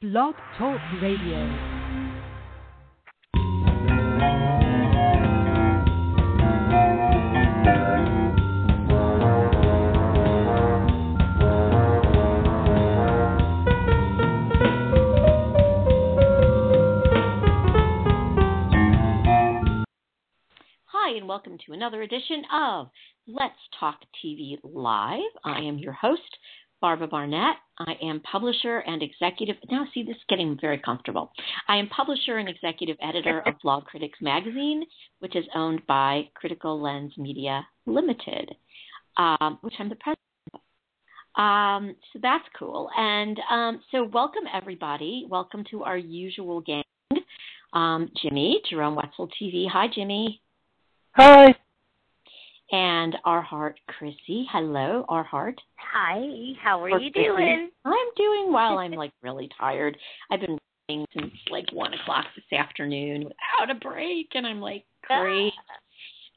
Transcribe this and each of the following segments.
Blog Talk Radio. Hi, and welcome to another edition of Let's Talk TV Live. I am your host, Barbara Barnett. I am publisher and executive. Now, see, this is getting very comfortable. I am publisher and executive editor of Blogcritics Magazine, which is owned by Critical Lens Media Limited, um, which I'm the president of. Um, so that's cool. And um, so, welcome everybody. Welcome to our usual gang. Um, Jimmy, Jerome Wetzel TV. Hi, Jimmy. Hi. And our heart, Chrissy. Hello, our heart. Hi, how are you Chrissy. doing? I'm doing well. I'm like really tired. I've been running since like one o'clock this afternoon without a break, and I'm like great.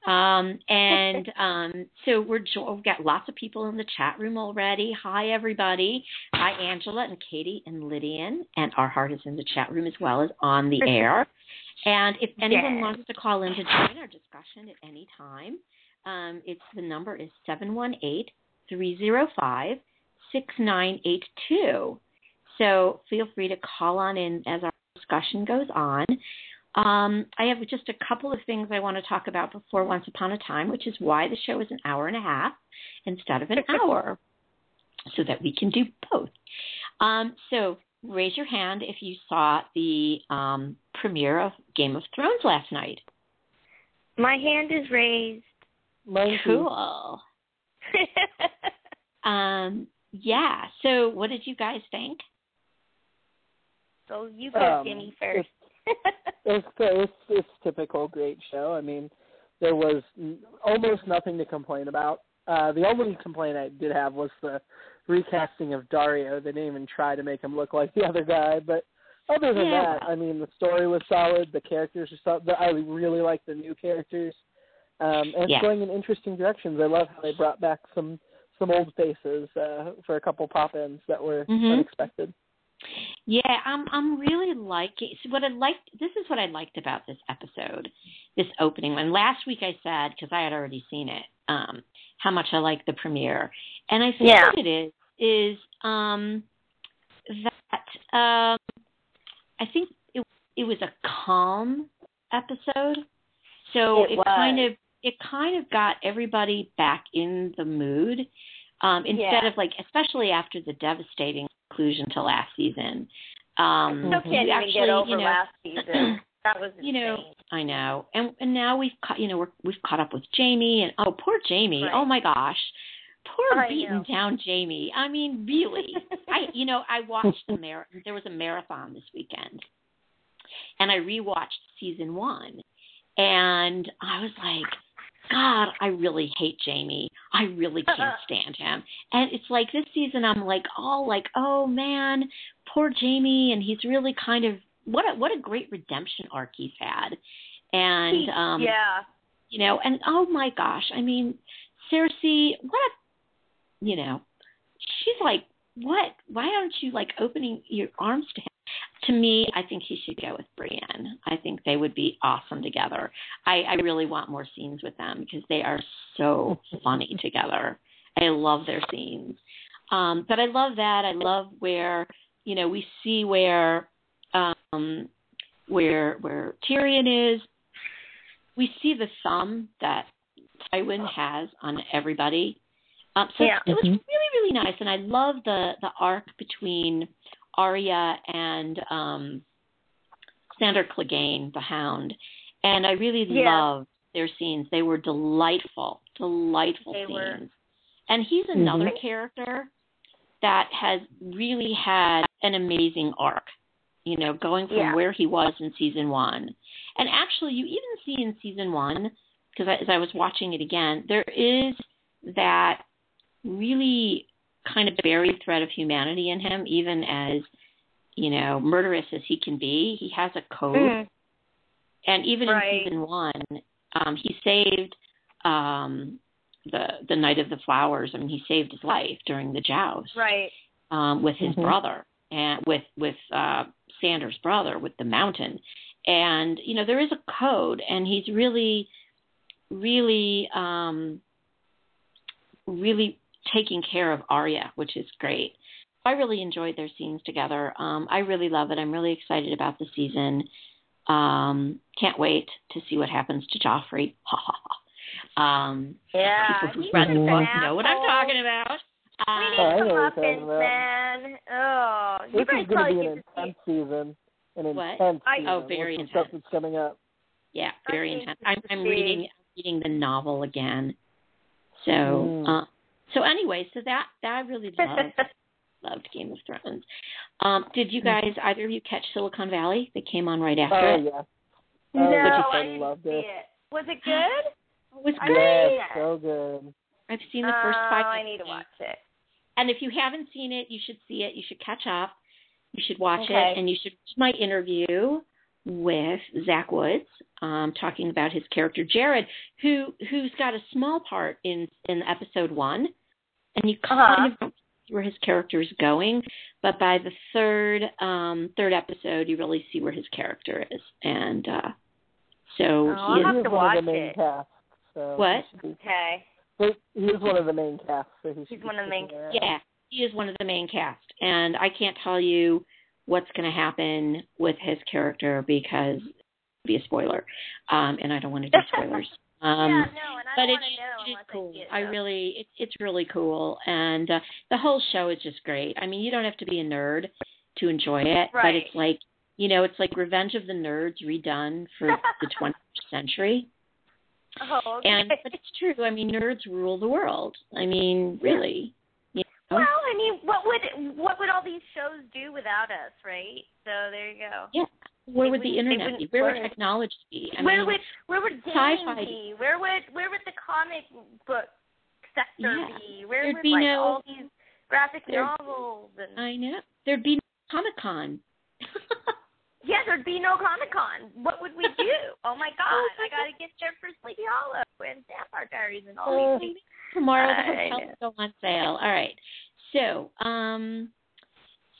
Um, and um, so we're jo- we've got lots of people in the chat room already. Hi everybody. Hi Angela and Katie and Lydian, and our heart is in the chat room as well as on the air. And if anyone Yes. wants to call in to join our discussion at any time, um, it's the number is 718-305 6982. So feel free to call on in as our discussion goes on. Um, I have just a couple of things I want to talk about before Once Upon a Time, which is why the show is an hour and a half instead of an hour, so that we can do both. Um, so raise your hand if you saw the um, premiere of Game of Thrones last night. My hand is raised. Mine. Cool. Um, yeah. So what did you guys think? so you go, Um, Jimmy, first. It's, it's it's typical great show. I mean, there was almost nothing to complain about. Uh, the only complaint I did have was the recasting of Daario. They didn't even try to make him look like the other guy. But other than Yeah. that, I mean, the story was solid. The characters are solid. I really like the new characters, um, and it's Yeah. going in interesting directions. I love how they brought back some some old faces uh, for a couple pop-ins that were Mhm. unexpected. Yeah, I'm I'm really liking so what I liked. This is what I liked about this episode, this opening one. Last week I said because I had already seen it, um, how much I like the premiere, and I think Yeah. what it is is um, that um, I think it it was a calm episode, so It it, kind of it kind of got everybody back in the mood um, instead Yeah. of like especially after the devastating conclusion to last season. Um, Still can't even actually, get over you know, last season. That was insane. you know, I know, and and now we've caught, you know, we're, we've caught up with Jamie, and oh, poor Jamie, Right. oh my gosh, poor I beaten down Jamie. I mean, really, I, you know, I watched the mar. There was a marathon this weekend, and I rewatched season one, and I was like, God, I really hate Jamie. I really can't stand him. And it's like this season, I'm like, oh, like, oh man, poor Jamie, and he's really kind of what a what a great redemption arc he's had. And um, yeah. you know, and oh my gosh, I mean, Cersei, what a, you know, she's like, what? Why aren't you like opening your arms to him? To me, I think he should go with Brienne. I think they would be awesome together. I, I really want more scenes with them because they are so funny together. I love their scenes. Um, but I love that. I love where you know we see where um, where where Tyrion is. We see the thumb that Tywin has on everybody. Um, so Yeah. it was Mhm. really really nice, and I love the the arc between Arya and um, Sandor Clegane, the Hound, and I really Yeah. loved their scenes. They were delightful, delightful They scenes. were. And he's another Mhm. character that has really had an amazing arc. You know, going from Yeah. where he was in season one, and actually, you even see in season one because as I was watching it again, there is that really kind of buried thread of humanity in him, even as you know murderous as he can be. He has a code, Mm. and even Right. in season one, um, he saved um, the the Knight of the Flowers. I mean, he saved his life during the joust Right. um, with his Mhm. brother. and with with uh, Sandor's brother with the mountain, and you know there is a code, and he's really, really, um, really taking care of Arya, which is great. I really enjoyed their scenes together. Um, I really love it. I'm really excited about the season. Um, can't wait to see what happens to Joffrey. Ha ha ha. Um, Yeah, people who he's read the an book know what I'm talking about. We Um, need I know some you're talking muffins, man. Oh, you This guys is going to probably be an get see. intense season. An What? intense I- season. Oh, very with the stuff intense. that's coming up. yeah, very think intense. I'm, I'm reading reading the novel again. So, Mm. uh, so anyway, so that that I really loved loved Game of Thrones. Um, did you guys either of you catch Silicon Valley? They came on right after Oh it. yeah. no, Oh, I I didn't loved see it. it. Was it good? It was I great. didn't Yes, so good. I've seen the first oh, five. I need to watch it. And if you haven't seen it, you should see it. You should catch up. You should watch Okay. it, and you should watch my interview with Zach Woods, um, talking about his character Jared, who who's got a small part in in episode one, and you kind Uh-huh. of don't see where his character is going, but by the third um, third episode, you really see where his character is, and uh, so Oh, I'll he have is to is one of the main it. cast. So What? he be- Okay. but he is one of the main cast, so he He's one of the main- sticking around. Yeah, he is one of the main cast, and I can't tell you what's going to happen with his character because it'd be a spoiler, um, and I don't want to do spoilers. Um, yeah, no, and I but it want is, to know it is cool. I. I really, it's it's really cool, and uh, the whole show is just great. I mean, you don't have to be a nerd to enjoy it, but it's like you know, it's like Revenge of the Nerds redone for the 20th century. Oh, okay. And but it's true. I mean, nerds rule the world. I mean, really. You know? Well, I mean, what would what would all these shows do without us, right? So there you go. Yeah. Where would the internet be? Where would technology be? I where mean, would where would gaming be? Where would where would the comic book sector Yeah. be? Where There'd would be like no- all these graphic there- novels and I know there'd be no Comic Con. yeah, there'd be no Comic Con. What would we do? oh my God, my I gotta get there for Sleepy Hollow and Vampire Diaries and all Oh. these things. Tomorrow the hotels go on sale. All right. So, um,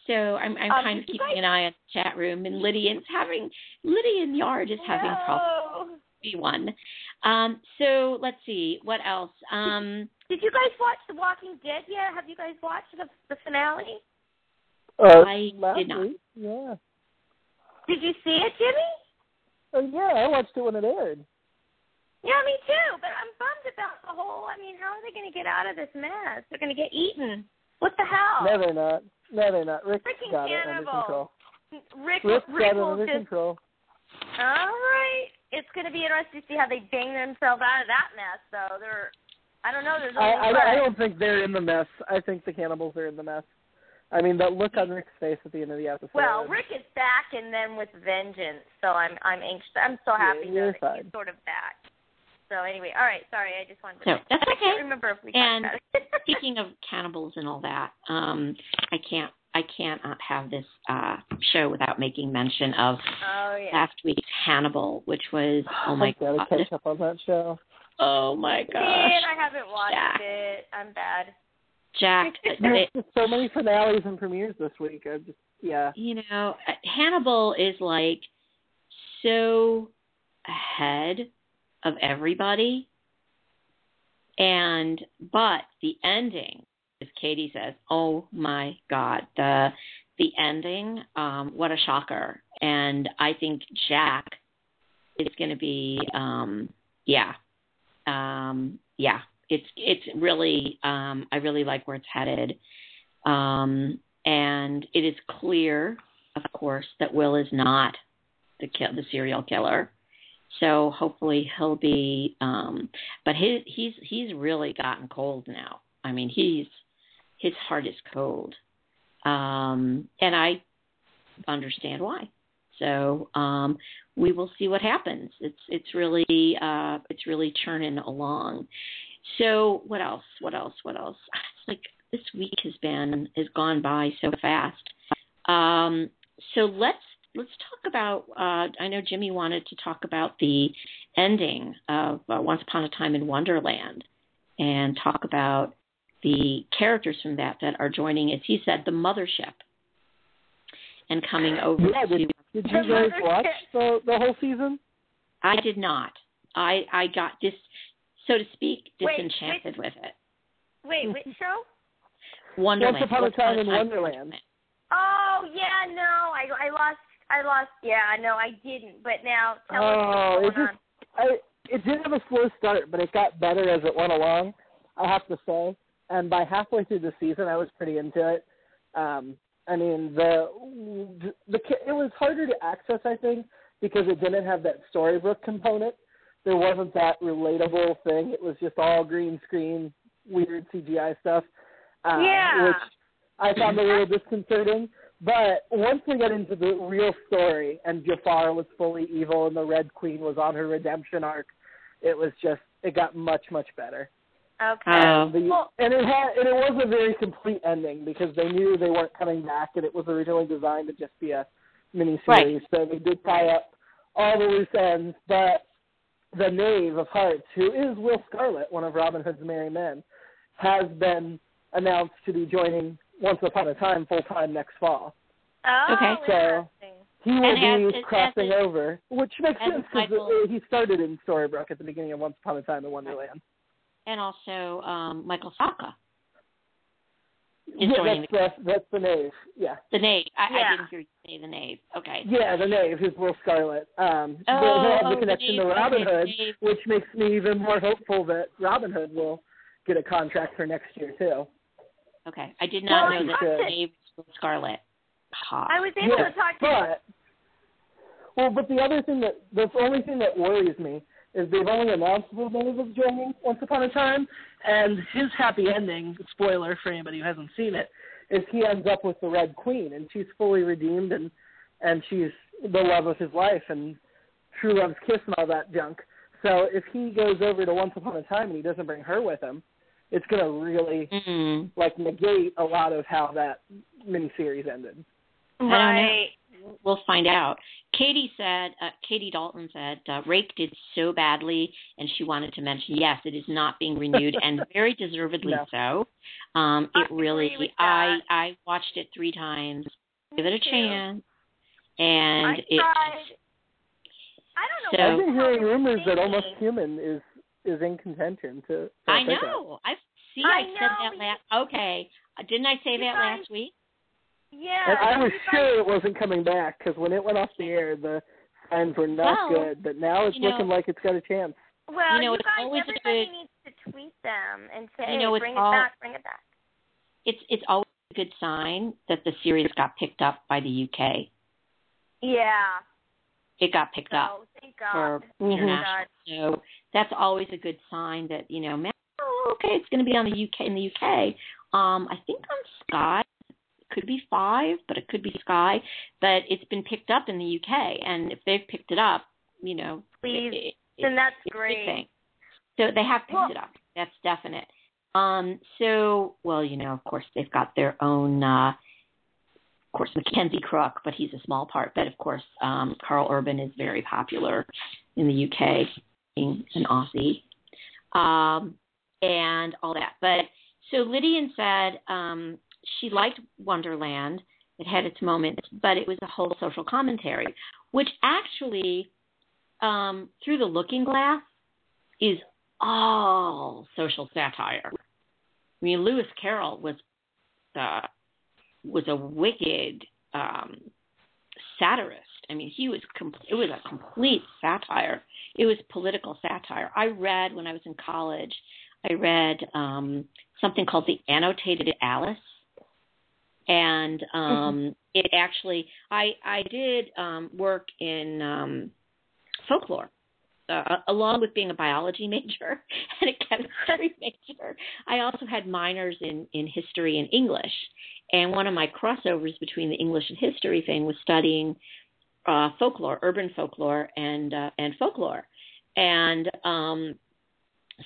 so I'm I'm Um, kind of keeping guys- an eye on the chat room, and Lydian's having Lydian Yard is having problem No. one. Um, so let's see what else. Um, Did you guys watch The Walking Dead yet? Have you guys watched the the finale? Uh, I did not. week, Yeah. Did you see it, Jimmy? Oh yeah, I watched it when it aired. Yeah, me too. But I'm bummed about the whole. I mean, how are they going to get out of this mess? They're going to get eaten. What the hell? No, they're not. No, they're not. Rick Freaking got it under control. Rick, Rick Rick got it under just. control. All right. It's going to be interesting to see how they bang themselves out of that mess. Though they're. I don't know. There's I, I? I don't think they're in the mess. I think the cannibals are in the mess. I mean, that look on Rick's face at the end of the episode. Well, Rick is back and then with vengeance. So I'm I'm anxious. I'm so happy Yeah, that fine. he's sort of back. So anyway, all right. Sorry, I just wanted to. So, that's I can't remember if we And talked speaking of cannibals and all that, um, I can't I can't have this uh, show without making mention of oh yeah. last week's Hannibal, which was oh my I gotta god, catch up on that show. oh my Man, gosh, I haven't watched Jack. it. I'm bad. Jack. There's just so many finales and premieres this week. I just yeah. you know, uh, Hannibal is like so ahead of everybody. And but the ending, as Katie says, oh my God, the the ending, um, what a shocker. And I think Jack is gonna be um yeah. Um yeah. It's it's really um I really like where it's headed. Um and it is clear, of course, that Will is not the kill, the serial killer. So hopefully he'll be. Um, but his he's he's really gotten cold now. I mean, he's his heart is cold, um, and I understand why. So um, we will see what happens. It's it's really uh, it's really churning along. So what else? What else? What else? It's like this week has been has gone by so fast. Um, so let's let's talk about. Uh, I know Jimmy wanted to talk about the ending of uh, Once Upon a Time in Wonderland, and talk about the characters from that that are joining, as he said, the mothership. and coming over Yeah, to. did, did you guys watch the the whole season? I did not. I I got dis, so to speak, Wait, disenchanted with it. Wait, which show? Wonderland. Once Upon a Time in Wonderland. Oh yeah, no, I I lost I lost. Yeah, no, I didn't. But now tell us Oh, what's it going just I it did have a slow start, but it got better as it went along. I have to say, and by halfway through the season, I was pretty into it. Um, I mean, the the it was harder to access, I think, because it didn't have that storybook component. There wasn't that relatable thing. It was just all green screen, weird CGI stuff. Uh, Yeah. Which I found a little disconcerting. But once we got into the real story and Jafar was fully evil and the Red Queen was on her redemption arc, it was just it got much much better. Okay. Um, The, Well- and it had and it was a very complete ending because they knew they weren't coming back and it was originally designed to just be a miniseries. Right. So they did tie up all the loose ends. But the Knave of Hearts, who is Will Scarlet, one of Robin Hood's merry men, has been announced to be joining Once Upon a Time full time next fall. oh, okay. So- interesting. He will And be as- crossing as- over, which makes sense because he started in Storybrooke at the beginning of Once Upon a Time in Wonderland. and also um, Michael Socha yeah, that's the, that's the Knave. Yeah. the knave. I, I didn't hear you say the knave. Okay. Yeah, the Knave, who's Will Scarlet. Um, Oh, they have oh, the the connection Knave, to Robin Hood, the Knave. which makes me even more hopeful that Robin Hood will get a contract for next year too. Okay. I did not Well, know that talked the to- was Scarlet. Hot. I was able yeah, to talk to but well, but the other thing that the only thing that worries me is they've only announced the Knave of joining Once Upon a Time, and his happy ending. Spoiler for anybody who hasn't seen it is he ends up with the Red Queen, and she's fully redeemed, and and she's the love of his life, and true love's kiss and all that junk. So if he goes over to Once Upon a Time and he doesn't bring her with him, it's going to really mm like negate a lot of how that miniseries ended. right. We'll find out. Katie said, uh, Katie Dalton said, uh, Rake did so badly, and she wanted to mention, yes, it is not being renewed, and very deservedly No. so. Um, I it really, I. I watched it three times. Give it a too. chance, and I it. tried. I don't know. So- I've been hearing rumors that. Almost Human is is in contention to. to I pick up. know. I see. I I, said know, that last. Okay, Uh, didn't I say that guys- last week? Yeah. And I was sure it wasn't coming back because when it went off the air, the signs were not Well, good. But now it's you know- looking like it's got a chance. Well, you know, it's guys, always a everybody good- needs to tweet them and say, You know, it's bring all- it back, bring it back. It's it's always a good sign that the series got picked up by the UK. Yeah. It got picked up. Thank God. for Mhm. international. So that's always a good sign that you know, man, oh, okay, it's going to be on the UK in the UK. Um, I think on Sky. It could be five, but it could be Sky. But it's been picked up in the UK, and if they've picked it up, you know, Please. it, it, Then that's great. So they have picked it up. That's definite. Um, so well, you know, of course they've got their own uh of course Mackenzie Crook, but he's a small part. But of course, um Karl Urban is very popular in the UK, being an Aussie. Um and all that. But so Lydian said um she liked Wonderland. It had its moments, but it was a whole social commentary, which actually um, through the looking glass is all social satire. I mean, Lewis Carroll was uh, was a wicked um, satirist. I mean, he was com- it was a complete satire. It was political satire. I read when I was in college. I read um, something called the Annotated Alice, and um, it actually I I did um, work in um, folklore uh, along with being a biology major and a chemistry major, I also had minors in, in history and English. And one of my crossovers between the English and history thing was studying uh, folklore, urban folklore, and uh, and folklore. And um,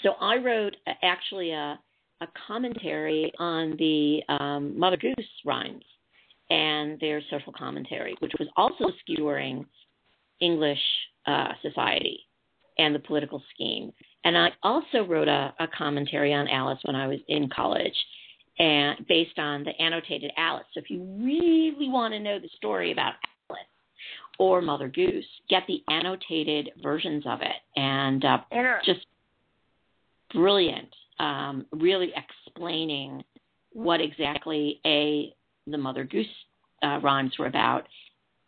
so I wrote actually a, a commentary on the um, Mother Goose rhymes and their social commentary, which was also skewering English uh, society and the political scheme. And I also wrote a, a commentary on Alice when I was in college. and based on the annotated Alice. So if you really want to know the story about Alice or Mother Goose, get the annotated versions of it, and uh, just brilliant, um, really explaining what exactly a the Mother Goose uh, rhymes were about.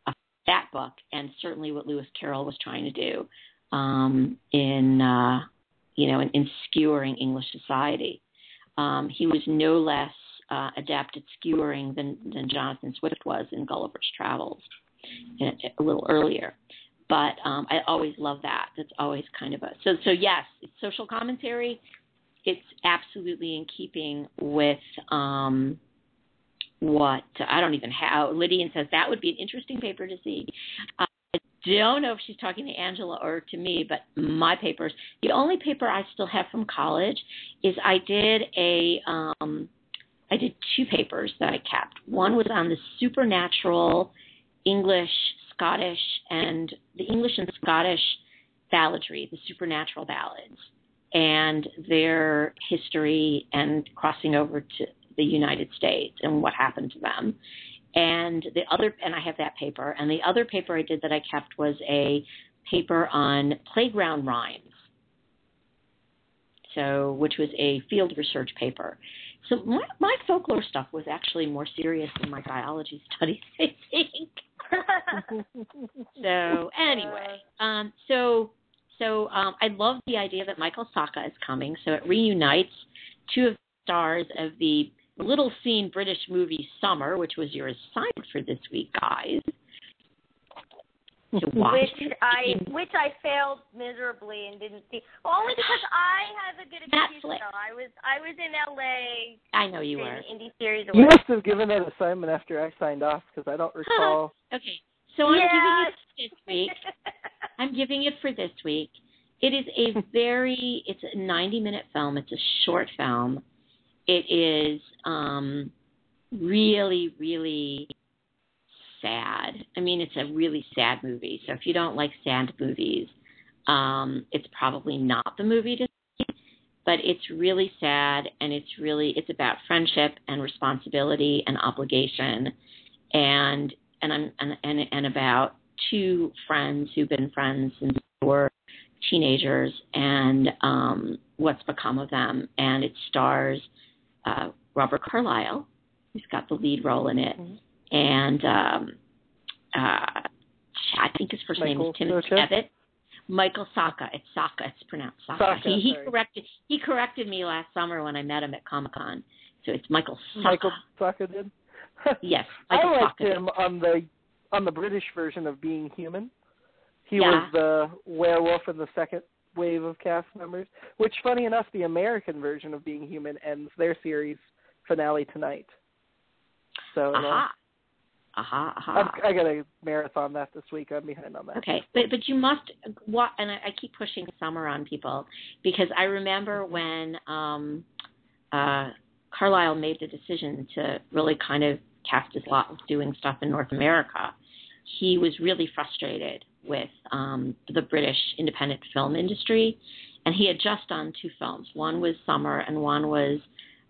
Uh, that book, and certainly what Lewis Carroll was trying to do um, in uh, you know in, in skewering English society. Um, he was no less uh, adept at skewering than than Jonathan Swift was in Gulliver's Travels a, a little earlier. But um, I always love that. That's always kind of a so so yes, it's social commentary. It's absolutely in keeping with um, what I don't even have. Lydian says that would be an interesting paper to see. Uh, I don't know if she's talking to Angela or to me, but my papers. The only paper I still have from college is I did a um, I did two papers that I kept. One was on the supernatural English, Scottish, and the English and Scottish balladry, the supernatural ballads, and their history and crossing over to the United States and what happened to them. And the other, and I have that paper. And the other paper I did that I kept was a paper on playground rhymes. So, which was a field research paper. So my, my folklore stuff was actually more serious than my biology studies, I think. so anyway, um, so so um, I love the idea that Michael Socha is coming. So it reunites two of the stars of the little seen British movie Summer, which was your assignment for this week, guys. To watch. which I which I failed miserably and didn't see. Well, only because I have a good excuse. Netflix. Though I was I was in L.A. I know you doing were. Indie series. You must have given that assignment after I signed off because I don't recall. Okay, so I'm Yes. giving it this week. I'm giving it for this week. It is a very it's a 90 minute film. It's a short film. It is um really really sad. I mean, it's a really sad movie. So if you don't like sad movies, um it's probably not the movie to see, but it's really sad and it's really it's about friendship and responsibility and obligation and and I'm and and, and about two friends who've been friends since they were teenagers and um, what's become of them. And it stars uh, Robert Carlyle, who's got the lead role in it, and um, uh, I think his first name is Timothy? Evets. Michael Socha. It's Socha. It's pronounced Socha. Socha, he, he corrected he corrected me last summer when I met him at Comic Con. So it's Michael Socha. Michael Socha did. Yes, I Michael liked Socha. him on the on the British version of Being Human. He Yeah. was the werewolf in the second wave of cast members. Which, funny enough, the American version of Being Human ends their series finale tonight. So uh, Aha. Aha, aha. I'm, I got to marathon that this week. I'm behind on that. Okay, but but you must and I, I keep pushing summer on people because I remember when um, uh, Carlyle made the decision to really kind of cast his lot with doing stuff in North America. He was really frustrated with um, the British independent film industry, and he had just done two films. One was Summer, and one was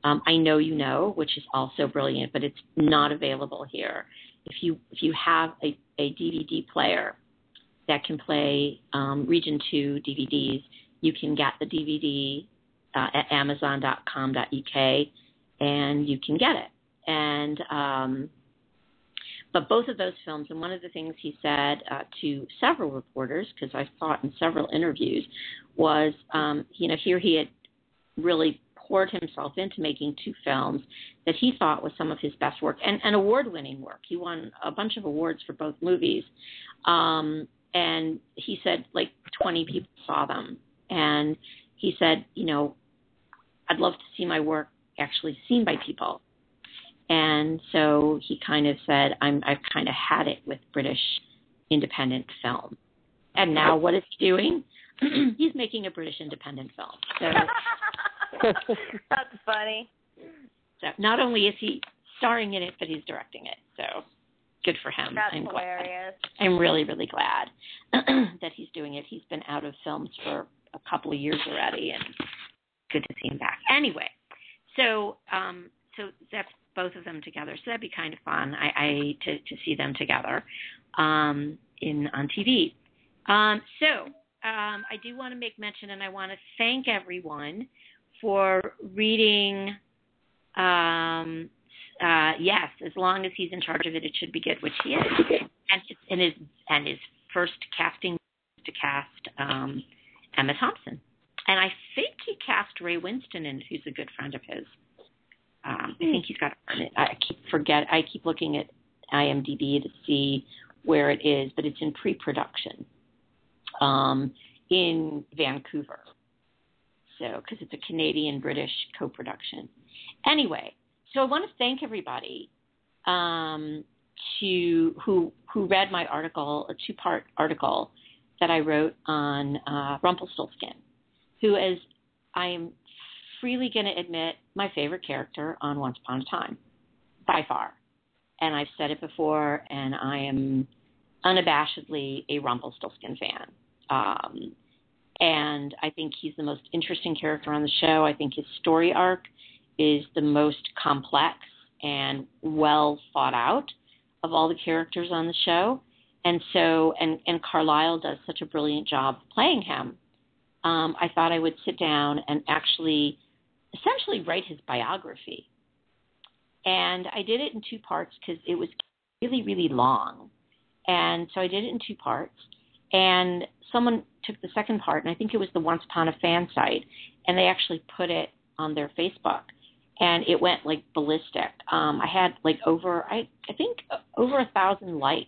um, I Know You Know, which is also brilliant, but it's not available here. If you if you have a, a DVD player that can play um, Region 2 DVDs, you can get the DVD uh, at Amazon.com.uk, and you can get it. And um, but both of those films, and one of the things he said uh, to several reporters, because I saw it in several interviews, was um, you know here he had really poured himself into making two films that he thought was some of his best work and, and award-winning work. He won a bunch of awards for both movies, um, and he said like 20 people saw them, and he said, you know, I'd love to see my work actually seen by people. And so he kind of said, I'm, I've kind of had it with British independent film. And now what is he doing? He's making a British independent film. So, That's funny. so not only is he starring in it, but he's directing it. So good for him. That's I'm glad. hilarious. I'm really, really glad that he's doing it. He's been out of films for a couple of years already, and good to see him back. Anyway, so um, so that's both of them together. So that'd be kind of fun. I, I to to see them together um, in on TV. Um, so um, I do want to make mention, and I want to thank everyone for reading. Um, uh, yes, as long as he's in charge of it, it should be good, which he is. And and his and his first casting to cast um, Emma Thompson, and I think he cast Ray Winstone in, who's a good friend of his. Um, I think he's got. I keep forget. I keep looking at IMDb to see where it is, but it's in pre-production um, in Vancouver. So, because it's a Canadian British co-production. Anyway, so I want to thank everybody um, to who who read my article, a two-part article that I wrote on uh, Rumpelstiltskin, who, as I am freely going to admit, my favorite character on Once Upon a Time, by far. And I've said it before, and I am unabashedly a Rumpelstiltskin fan. Um, and I think he's the most interesting character on the show. I think his story arc is the most complex and well thought out of all the characters on the show. And so, and, and Carlyle does such a brilliant job playing him. Um, I thought I would sit down and actually, essentially, write his biography. And I did it in two parts because it was really, really long. And so I did it in two parts. And someone took the second part, and I think it was the Once Upon a fan site, and they actually put it on their Facebook, and it went like ballistic. Um, I had like over, I I think over a thousand likes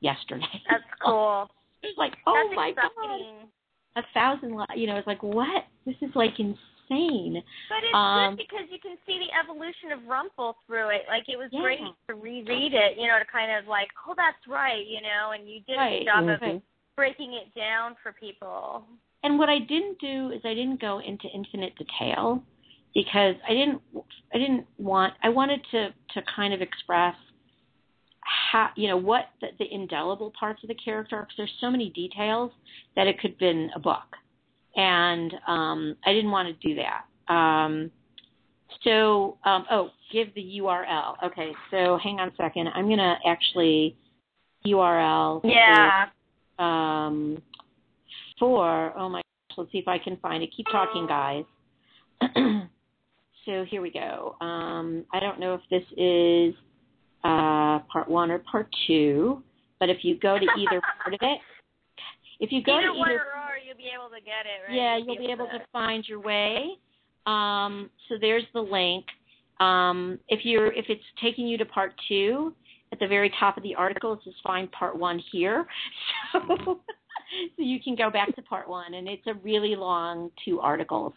yesterday. That's cool. it was like, oh That's my exciting. god, a thousand. You know, it's like what? This is like insane. But it's Um, good because you can see the evolution of Rumple through it. Like it was Yeah. great to reread it, you know, to kind of like, oh, that's right, you know, and you did a Right. good job of Mhm. Breaking it down for people. And what I didn't do is I didn't go into infinite detail because I didn't I didn't want I wanted to to kind of express how you know what the, the indelible parts of the character because there's so many details that it could have been a book, and um, I didn't want to do that. Um, so um, oh, give the URL. Okay, so hang on a second. I'm gonna actually URL. Yeah. Um, for oh my gosh, let's see if I can find it. Keep talking, guys. so here we go. Um, I don't know if this is uh, part one or part two, but if you go to either part of it, if you go either to one either or you'll be able to get it, right? yeah, you'll be able to find your way. Um, so there's the link. Um, if you're if it's taking you to part two, at the very top of the article it says find part one here. So so you can go back to part one and it's a really long two articles.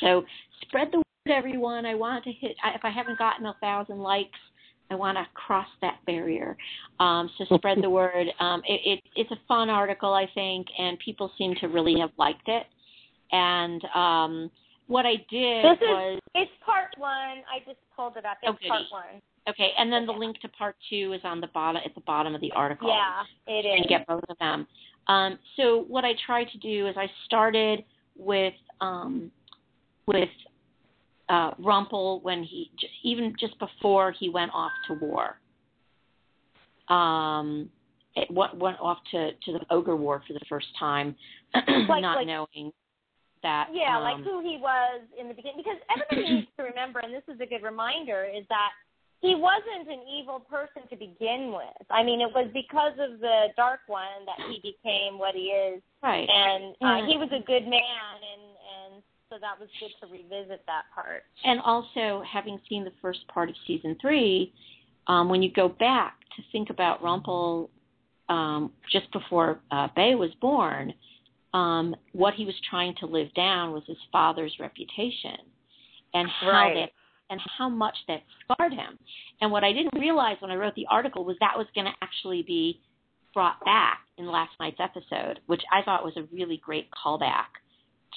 So spread the word everyone. I want to hit if I haven't gotten a thousand likes, I want to cross that barrier. Um, so spread the word. Um, it, it, it's a fun article, I think, and people seem to really have liked it. And um, what I did This is- was It's part one. I just pulled it up. It's Oh, part one. okay, and then the link to part two is on the bottom at the bottom of the article. Yeah, it is. and is. get both of them. Um, so what I tried to do is I started with um, with uh, Rumpel when he even just before he went off to war. Um, it went, went off to to the ogre war for the first time, Like- not like- knowing that. Yeah, um, like who he was in the beginning. Because everybody needs to remember, and this is a good reminder, is that he wasn't an evil person to begin with. I mean, it was because of the Dark One that he became what he is, right. and uh, Yeah. he was a good man, and and so that was good to revisit that part. and also having seen the first part of season three, um, when you go back to think about Rumpel um, just before uh, Bae was born, um, what he was trying to live down was his father's reputation, and how Right. that and how much that scarred him. And what I didn't realize when I wrote the article was that was going to actually be brought back in last night's episode, which I thought was a really great callback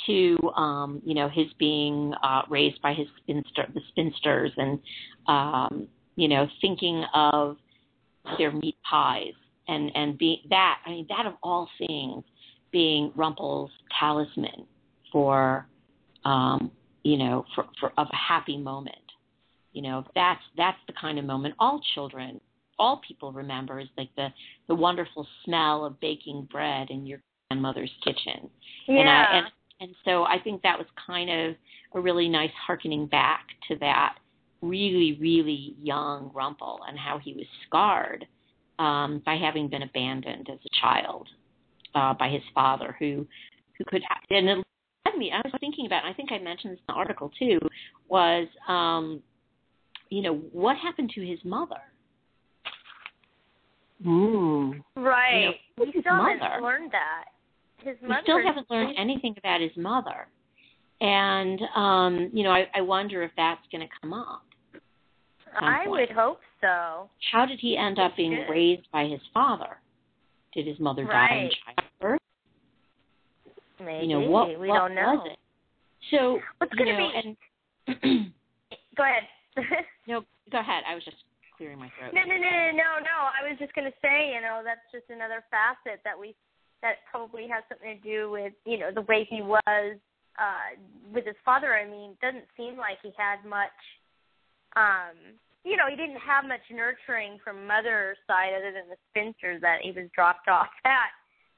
to um, you know his being uh, raised by his spinster, the spinsters, and um, you know thinking of their meat pies and and being that I mean that of all things being Rumpel's talisman for um, you know for, for of a happy moment. You know, that's that's the kind of moment all children, all people remember is like the the wonderful smell of baking bread in your grandmother's kitchen. Yeah. And I and and so I think that was kind of a really nice harkening back to that really, really young Rumpel and how he was scarred um, by having been abandoned as a child uh, by his father, who who could and it led me. I was thinking about. And I think I mentioned this in the article too. Was um, you know what happened to his mother? Mm. Right. You know, we his still mother. haven't learned that. His We mother. still haven't learned anything about his mother, and um, you know I, I wonder if that's going to come up. I point. would hope so. How did he end up being raised by his father? Did his mother die in childbirth? Maybe You know what? we what don't know. was it? So What's gonna know, be- and Go ahead. no, go ahead. I was just clearing my throat. No, no, no, no, no, no. I was just going to say, you know, that's just another facet that we that probably has something to do with, you know, the way he was uh with his father. I mean, it doesn't seem like he had much um you know, he didn't have much nurturing from mother's side other than the spinsters that he was dropped off at.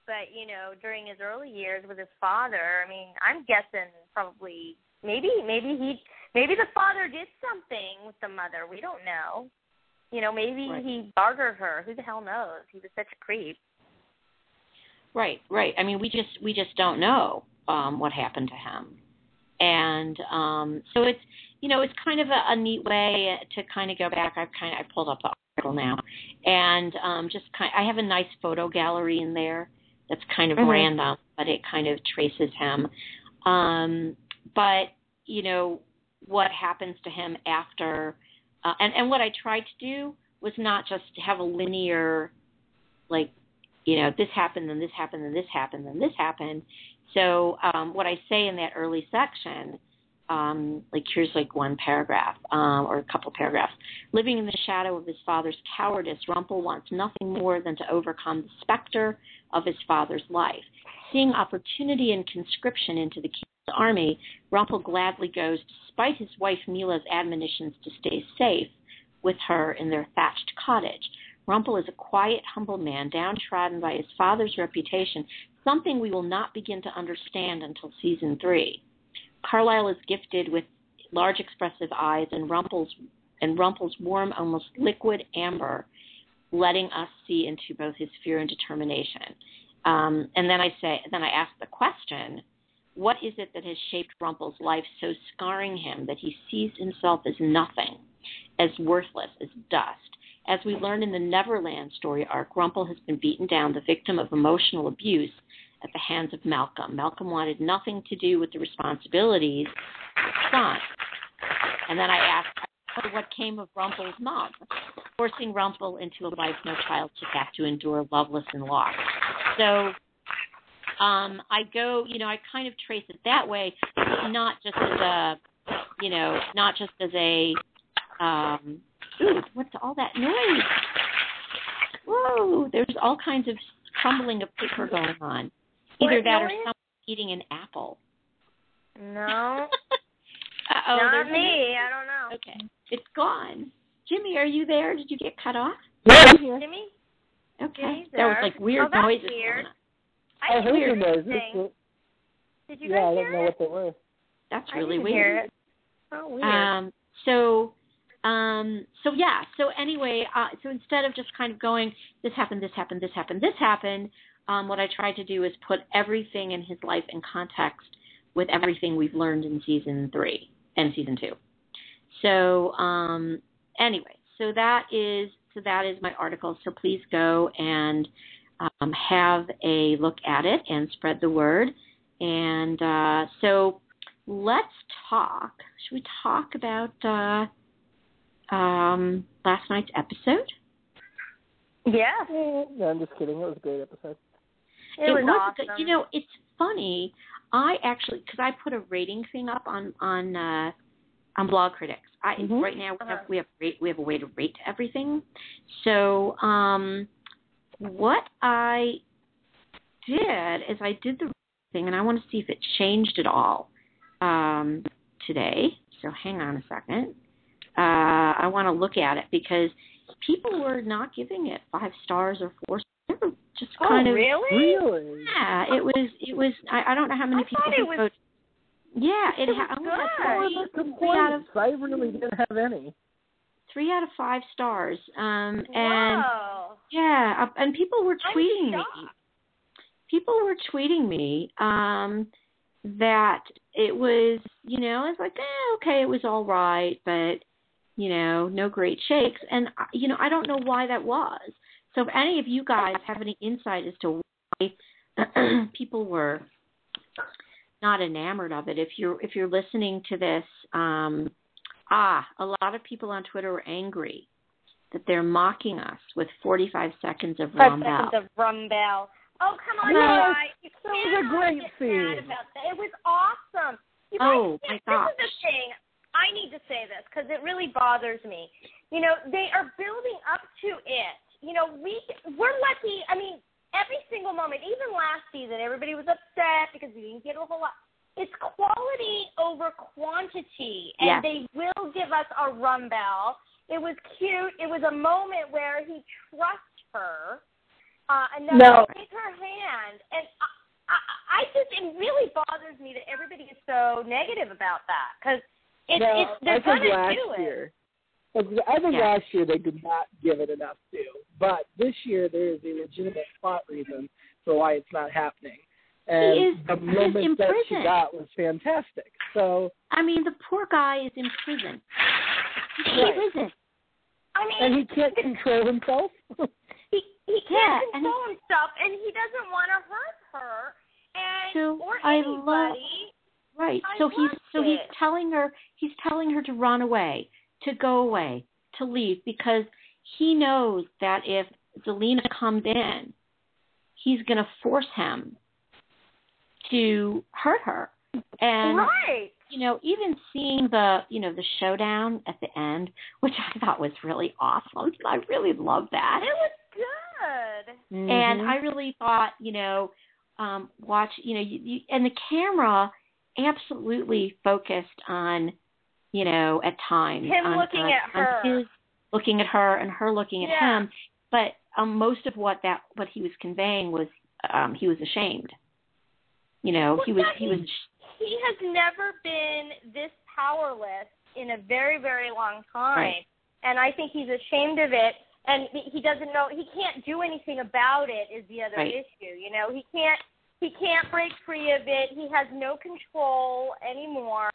But, you know, during his early years with his father, I mean, I'm guessing probably maybe maybe he maybe the father did something with the mother. We don't know. You know, maybe Right. he bartered her. Who the hell knows? He was such a creep. Right, right. I mean, we just we just don't know um, what happened to him, and um, so it's you know it's kind of a, a neat way to kind of go back. I've kind of I pulled up the article now, and um, just kind I have a nice photo gallery in there that's kind of Mhm. random, but it kind of traces him. Um, but you know what happens to him after, uh, and and what I tried to do was not just have a linear like you know, this happened, then this happened, then this happened, then this happened. So um, what I say in that early section, um, like here's like one paragraph um, or a couple paragraphs. Living in the shadow of his father's cowardice, Rumpel wants nothing more than to overcome the specter of his father's life. Seeing opportunity and conscription into the king's army, Rumpel gladly goes, despite his wife Milah's admonitions to stay safe with her in their thatched cottage. Rumpel is a quiet, humble man, downtrodden by his father's reputation, something we will not begin to understand until season three. Carlyle is gifted with large, expressive eyes, and Rumpel's and Rumpel's warm, almost liquid amber, letting us see into both his fear and determination. Um, and then I say, then I ask the question: What is it that has shaped Rumpel's life so scarring him that he sees himself as nothing, as worthless as dust? As we learn in the Neverland story arc, Rumpel has been beaten down, the victim of emotional abuse at the hands of Malcolm. Malcolm wanted nothing to do with the responsibilities of son. And then I asked what came of Rumpel's mom, forcing Rumpel into a life no child should have to endure, loveless and lost. So um, I go, you know, I kind of trace it that way, not just as a, you know, not just as a, um, ooh, what's all that noise? Whoa, there's all kinds of crumbling of paper going on. Either What that or noise? someone eating an apple. No, Uh-oh, not there's an- me. I don't know. Okay, it's gone. Jimmy, are you there? Did you get cut off? Yeah, I'm here. Jimmy, Okay, Jimmy's there was like weird Oh, that's noises weird. going on. I, I heard didn't hear the noises. anything. but- Did you yeah, I didn't hear know it? what they were. That's I really didn't weird. hear it. Oh, weird. Um, so, um, so yeah. So anyway, uh, so instead of just kind of going, this happened, this happened, this happened, this happened, um, what I tried to do is put everything in his life in context with everything we've learned in season three and season two. So, um, anyway, so that is so that is my article. So please go and um, have a look at it and spread the word. And uh, so let's talk. Should we talk about uh, um, last night's episode? yeah, Eh, No, I'm just kidding. It was a great episode. It, was, a awesome. good- you know, it's funny. I actually, because I put a rating thing up on on uh, on Blogcritics. I Mhm. right now we have Uh-huh. we have rate, we have a way to rate everything. So um, what I did is I did the thing, and I want to see if it changed at all um, today. So hang on a second. uh, I want to look at it because people were not giving it five stars or four. They were just Oh, kind of really? Really? yeah. It was it was. I, I don't know how many I people thought it was- voted. Yeah, it, it ha- only had good. Three, were the three out of complaints? I really didn't have any. three out of five stars. Um, and Whoa. yeah, uh, and people were tweeting me. People were tweeting me um, that it was, you know, I was like, eh, okay, it was all right, but you know, no great shakes. And uh, you know, I don't know why that was. So if any of you guys have any insight as to why people were not enamored of it, if you're if you're listening to this, um, ah, a lot of people on Twitter were angry that they're mocking us with 45 seconds of Five Rumbelle. seconds of Rumbelle. Oh come on, Yes, you guys! You that was a great get scene. mad about that. It was awesome. You guys, Oh, my this gosh. is the thing. I need to say this because it really bothers me. You know, they are building up to it. You know, we we're lucky. I mean, every single moment, even last season, everybody was upset because we didn't get a whole lot. It's quality over quantity, and Yes. they will give us a Rumbelle. It was cute. It was a moment where he trusts her. Uh, and then No. take her hand, and I, I, I just it really bothers me that everybody is so negative about that because it's no, it's they're gonna do it. year. I think Yeah. last year they did not give it enough due, but this year there is a legitimate plot reason for why it's not happening. And is- the moment in that she got was fantastic. So, I mean, the poor guy is in prison. He's in Right. prison. I mean, and he can't control himself. he he can't and control himself, and he doesn't want to hurt her and So, or I anybody. love- Right. I so he's loved so he's telling her he's telling her to run away, to go away, to leave because he knows that if Zelena comes in, he's going to force him to hurt her. And right. you know, even seeing the, you know, the showdown at the end, which I thought was really awesome. I really loved that. It was good. Mm-hmm. And I really thought, you know, um, watch, you know, you, you, and the camera absolutely focused on, you know, at times Him on, looking on, at her. his looking at her and her looking at Yeah. him. But um, most of what that what he was conveying was um, he was ashamed. You know, Well, he was yeah, he was he has never been this powerless in a very, very long time. Right. And I think he's ashamed of it. And he doesn't know he can't do anything about it. Is the other Right. issue? You know, he can't he can't break free of it. He has no control anymore.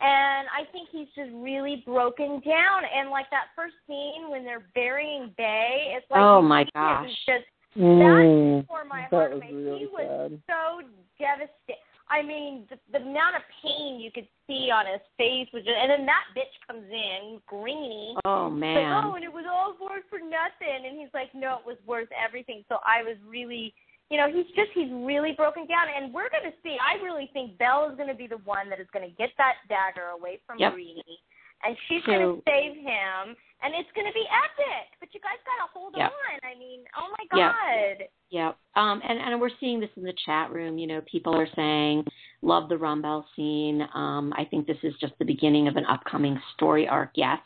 And I think he's just really broken down. And like that first scene when they're burying Bae, it's like oh my he's gosh. just Mm, that tore my that heart was away. really he was sad. so devastated. I mean, the, the amount of pain you could see on his face was just, and then that bitch comes in, greeny. Oh Like, man. oh, and it was all worth for nothing. And he's like, no, it was worth everything. So I was really, you know, he's just, he's really broken down. And we're going to see, I really think Belle is going to be the one that is going to get that dagger away from Yep. Marini. And she's going to save him. And it's going to be epic. But you guys got to hold Yep. on. I mean, oh my God. Yep. Um, and, and we're seeing this in the chat room. You know, people are saying, love the Rumbelle scene. Um, I think this is just the beginning of an upcoming story arc. Yes.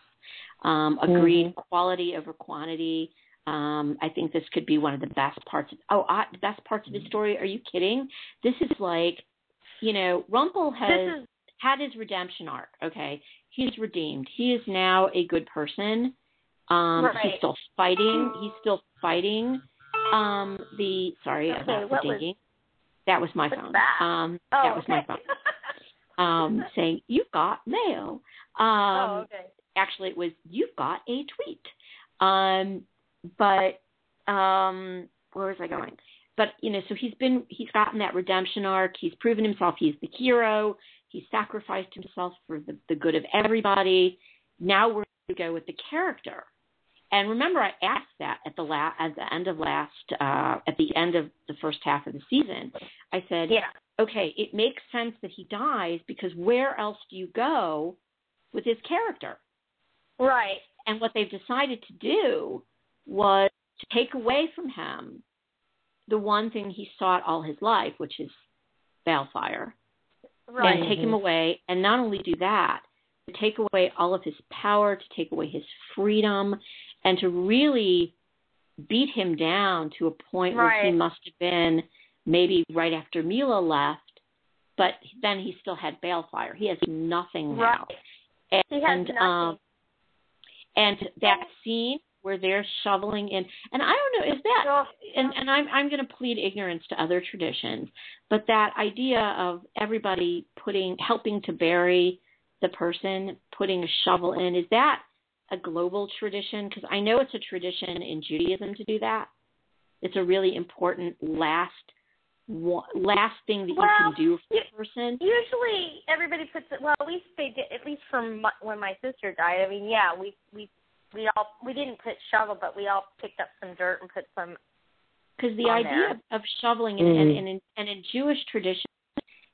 Um, agreed. Quality over quantity. Um, I think this could be one of the best parts. Of, oh, I, the best parts of his story. Are you kidding? This is like, you know, Rumple has is had his redemption arc. Okay, he's redeemed. He is now a good person. Um, Right. He's still fighting. He's still fighting. Um, the sorry Okay, about the was-. That was my phone. that? Um, oh, that was my phone. Um, saying you've got mail. Um, oh, okay. actually it was you've got a tweet um but um where was i going? But you know so he's been he's gotten that redemption arc. He's proven himself. He's the hero. He sacrificed himself for the, the good of everybody. Now we're going to go with the character. And remember i asked that at the la- at the end of last uh at the end of the first half of the season. I said Yeah. okay it makes sense that he dies because where else do you go with his character? Right. and what they've decided to do was to take away from him the one thing he sought all his life, which is Baelfire, Right. and take him away. And not only do that, to take away all of his power, to take away his freedom, and to really beat him down to a point where he must have been maybe right after Milah left, but then he still had Baelfire. He has nothing now. Right. He has And nothing. um and that scene where they're shoveling in and I don't know, is that and and I'm I'm going to plead ignorance to other traditions, but that idea of everybody putting helping to bury the person, putting a shovel in, is that a global tradition? Because I know it's a tradition in Judaism to do that. It's a really important last last thing that you can do for a person. Usually, everybody puts it. Well, at least they did. At least from my, when my sister died. I mean, yeah, we we we all we didn't put shovel, but we all picked up some dirt and put some. Because the on idea there. of, of shoveling, and, and, and, in, and in Jewish tradition,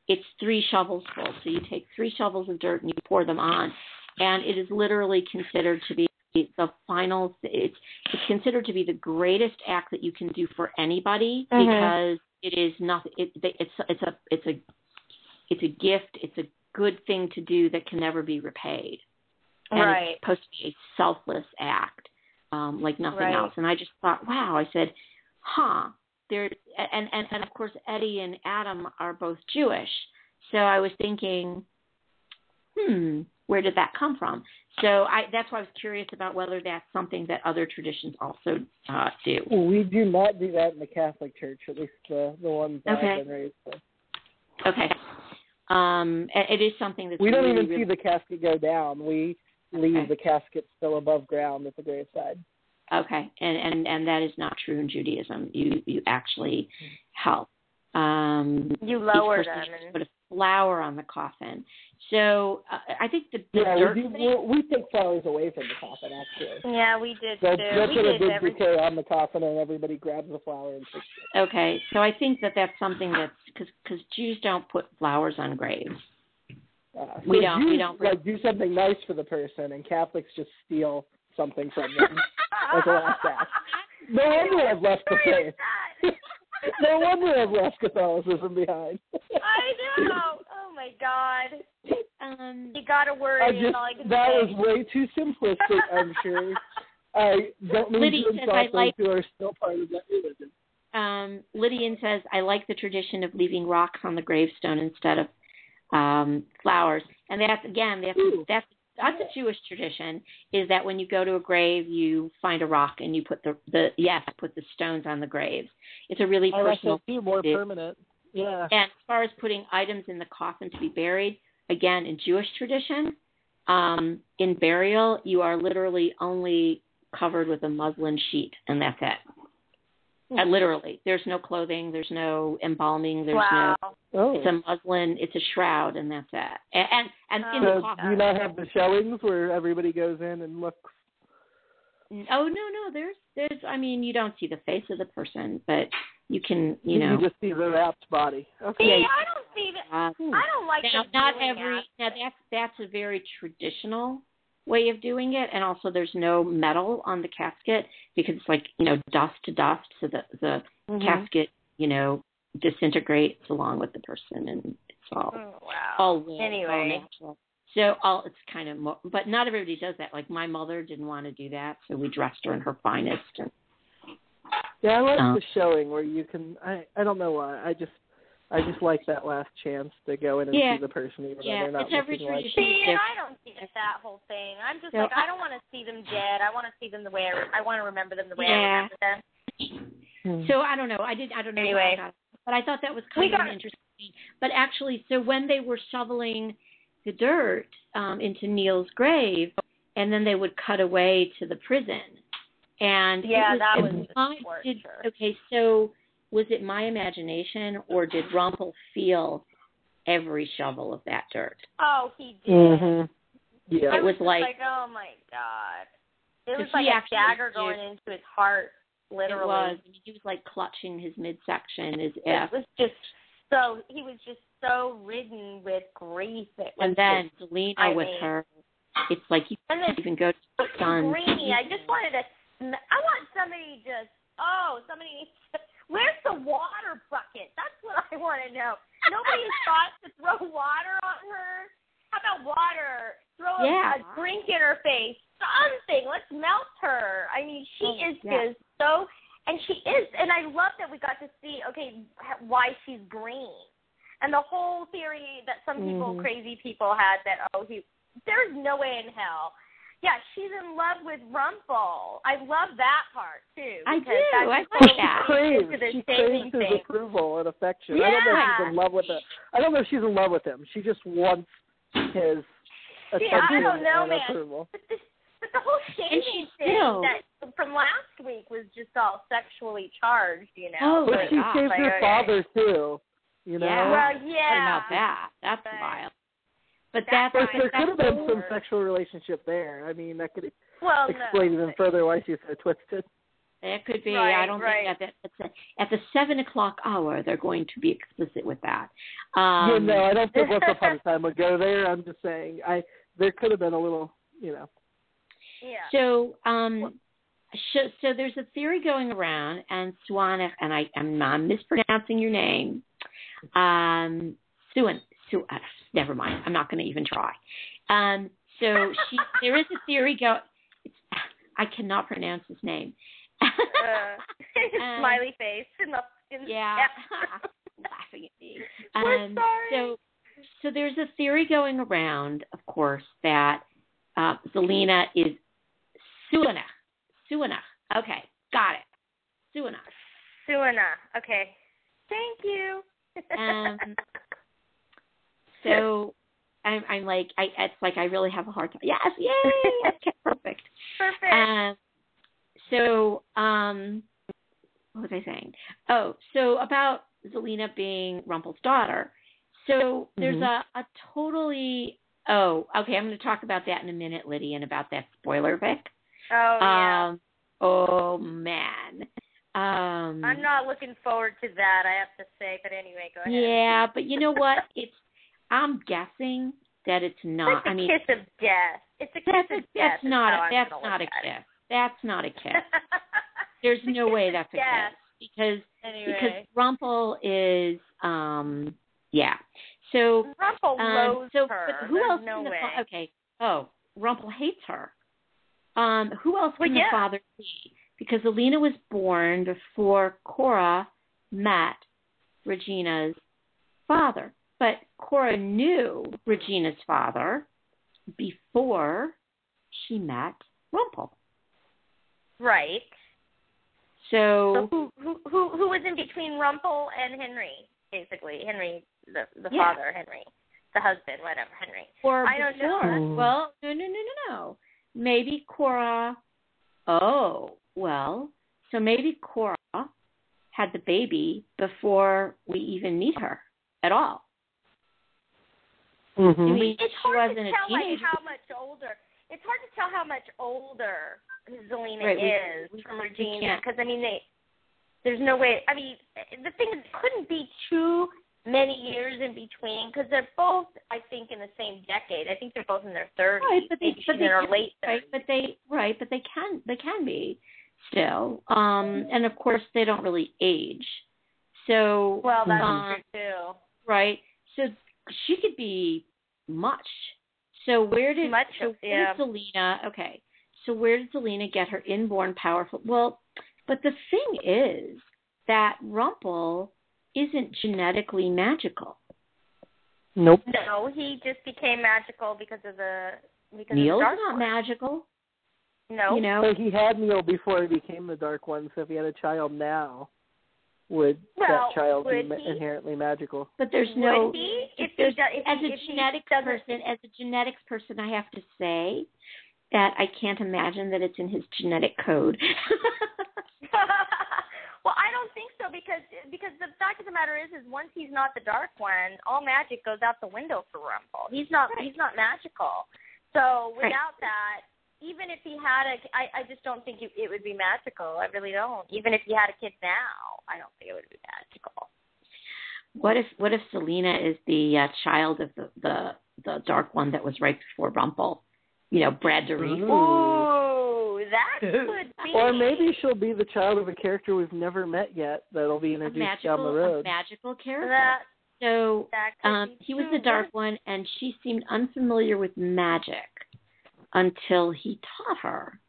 it's three shovels full. So you take three shovels of dirt and you pour them on, and it is literally considered to be the final. It's it's considered to be the greatest act that you can do for anybody Mhm. because it is nothing. It, it's it's a it's a it's a gift. It's a good thing to do that can never be repaid and Right. it's supposed to be a selfless act, um, like nothing Right. else. And I just thought, wow. I said, huh. There and, and and of course Eddie and Adam are both Jewish, so I was thinking, hmm, where did that come from? So I that's why I was curious about whether that's something that other traditions also uh, do. We do not do that in the Catholic Church, at least the the ones Okay. I've been raised with. Okay. Um, it it is something that's We don't really, even really, see the casket go down. We leave Okay. the casket still above ground at the graveside. Okay, and and and that is not true in Judaism. You you actually help. Um, You lower them and put a flower on the coffin. So uh, I think the, the Yeah, dirt we, do, thing. we we take flowers away from the coffin. Actually, yeah, we did they'll, too. they'll we put a did big everything. bouquet on the coffin, and everybody grabs the flower and takes it. Okay, so I think that that's something that's because because Jews don't put flowers on graves. Uh, We so don't- we don't like do something nice for the person, and Catholics just steal something from them as a last act. No wonder I've left the faith. no wonder I've left Catholicism behind. I know. Oh my God. Um, You gotta worry. I just all I can that say. was way too simplistic. I'm sure. I don't mean Liddy to says insult I those like- who are still part of that religion. um, Lydian says, I like the tradition of leaving rocks on the gravestone instead of um, flowers. And that's, again, that's, Ooh. that's, that's a Jewish tradition, is that when you go to a grave, you find a rock and you put the, the yes, put the stones on the graves. It's a really I like personal that more permanent. Yeah. And as far as putting items in the coffin to be buried, again, in Jewish tradition, um, in burial, you are literally only covered with a muslin sheet, and that's it. Uh, literally, there's no clothing, there's no embalming, there's wow. no. Oh. It's a muslin, it's a shroud, and that's it. And and, and in so the do coffin. you not have the showings where everybody goes in and looks? Oh no, no, there's there's. I mean, you don't see the face of the person, but you can, you know. you just see the wrapped body. Okay. See, I don't see that. uh, I don't like now, them not every that. now that's that's a very traditional way of doing it and also there's no metal on the casket because it's like you know dust to dust so the the Mm-hmm. casket you know disintegrates along with the person and it's all Oh, wow. all wood, all Anyway. natural. so all it's kind of mo- but not everybody does that like my mother didn't want to do that so we dressed her in her finest and Yeah, I like Oh. the showing where you can. I I don't know why. I just I just like that last chance to go in and Yeah. see the person even Yeah, though they're not it's every looking like. See, Yeah. and I don't get that whole thing. I'm just No, like, I don't want to see them dead. I want to see them the way I, re- I want to remember them the way I Yeah. remember them. Hmm. So I don't know. I did. I don't know. Anyway. how I it, but I thought that was kind of interesting. But actually, so when they were shoveling the dirt um, into Neil's grave, and then they would cut away to the prison, and Yeah, was, that was my, for did, okay. So was it my imagination, or did Rumpel feel every shovel of that dirt? Oh, he did. Mhm. Yeah. I It was just like- oh my god. It was like a actually dagger did- going into his heart, literally. It was. He was like clutching his midsection as It was just so he was just so ridden with grief. It was And then just, Zelena I with mean- her. It's like you and can't then even go to the sun. Greeny. I just wanted to. I want somebody just. Oh, somebody needs. To, where's the water bucket? That's what I want to know. Nobody thought to throw water on her. How about water? throw Yeah. a drink in her face, something. Let's melt her. I mean, she Oh, is yeah. just so, and she is, and I love that we got to see, okay, why she's green. And the whole theory that some people, Mhm. crazy people had that, oh, he, there's no way in hell. Yeah, she's in love with Rumple. I love that part too. I because do. That's I like totally that. She craves. She craves his thing. approval and affection. Yeah. I don't know if she's in love with him. I don't know if she's in love with him. She just wants his See, attention I don't know, and man. approval. But this, but the whole shaming thing that from last week was just all sexually charged, you know. Oh, But she gosh. saved Like, her okay. father too. You know. Yeah. Well, What about that? That's But- wild. But That's that's But right. there could have been some sexual relationship there. I mean, that could well, explain no. even further why she's so twisted. It could be. Right, I don't right. think at the, at the seven o'clock hour they're going to be explicit with that. Um, yeah, no, I don't think Once Upon a Time would go there. I'm just saying, I there could have been a little, you know. Yeah. So, um, so, so there's a theory going around, and Swaneth, and I am I'm mispronouncing your name. Um, Suan, Uh, never mind. I'm not going to even try. Um, so she, there is a theory go. It's, I cannot pronounce his name. uh, Um, smiley face. In the, in yeah, yeah. laughing at me. We're Um, sorry. so, so there's a theory going around, of course, that uh, Zelena is Suana. Suana. Okay, got it. Suana. Suana. Okay. Thank you. Um, So I'm, I'm like, I, it's like I really have a hard time. Yes, yay! Okay, perfect. Perfect. Um, so, um, what was I saying? Oh, so about Zelena being Rumpel's daughter. So there's Mhm. a, a totally. Oh, okay. I'm going to talk about that in a minute, Lydia, and about that spoiler, Vic. oh yeah. Um, oh man. Um, I'm not looking forward to that. I have to say, but anyway, go ahead. Yeah, but you know what? It's. I'm guessing that it's It's not. like the I mean, kiss of death. It's a kiss that's of a, death. that's not. that's not a look at it. kiss. That's not a kiss. There's no way that's a kiss because Anyway, because Rumple is um yeah. So Rumpel um loathes so her. but who There's else no the way. fa- okay. Oh, Rumple hates her. Um who else Well, can yeah. the father be? Because Alina was born before Cora met Regina's father. But Cora knew Regina's father before she met Rumpel. Right. So So who who who who was in between Rumpel and Henry? Basically, Henry, the the Yeah. father, Henry, the husband, whatever, Henry. or I don't know. before. Well, no, no, no, no, no. Maybe Cora. Oh, well, so maybe Cora had the baby before we even meet her at all. I Mhm. mean, It's hard to wasn't a tell like how much older. It's hard to tell how much older Zelena Right, is we- from Regina because I mean they. There's no way. I mean, the thing is, it couldn't be too many years in between because they're both, I think, in the same decade. I think they're both in their 30s. Right, but they, maybe but they in her can, late 30s. right, but they, right, but they can, they can be still. Um, and of course, they don't really age. So, well, that's um, true too. right? So she could be much. So where did Much, so where yeah. did Zelena? Okay, so where did Zelena get her inborn powerful? Well, but the thing is that Rumple isn't genetically magical. Nope. No, he just became magical because of the because Neil's of the dark not One. magical. No, You know, But he had Neil before he became the Dark One, so if he had a child now, would Well, that child be would ma- he? inherently magical? but there's no. Would he? If he there's- do- if as he- a if genetics person, as a genetics person, I have to say that I can't imagine that it's in his genetic code. well, I don't think so because because the fact of the matter is is once he's not the dark one, all magic goes out the window for Rumpel. He's not he's not magical. So Right. without that, even if he had a, I I just don't think it, it would be magical. I really don't. Even if he had a kid now, I don't think it would be magical. What if what if Zelena is the uh, child of the, the the dark one that was right before Rumpel? You know, Brad Dourif. Ooh. Ooh, that could be. Or maybe she'll be the child of a character we've never met yet that'll be A introduced magical, down the a road. magical character. that so that um, he was the dark one, and she seemed unfamiliar with magic. Until he taught her.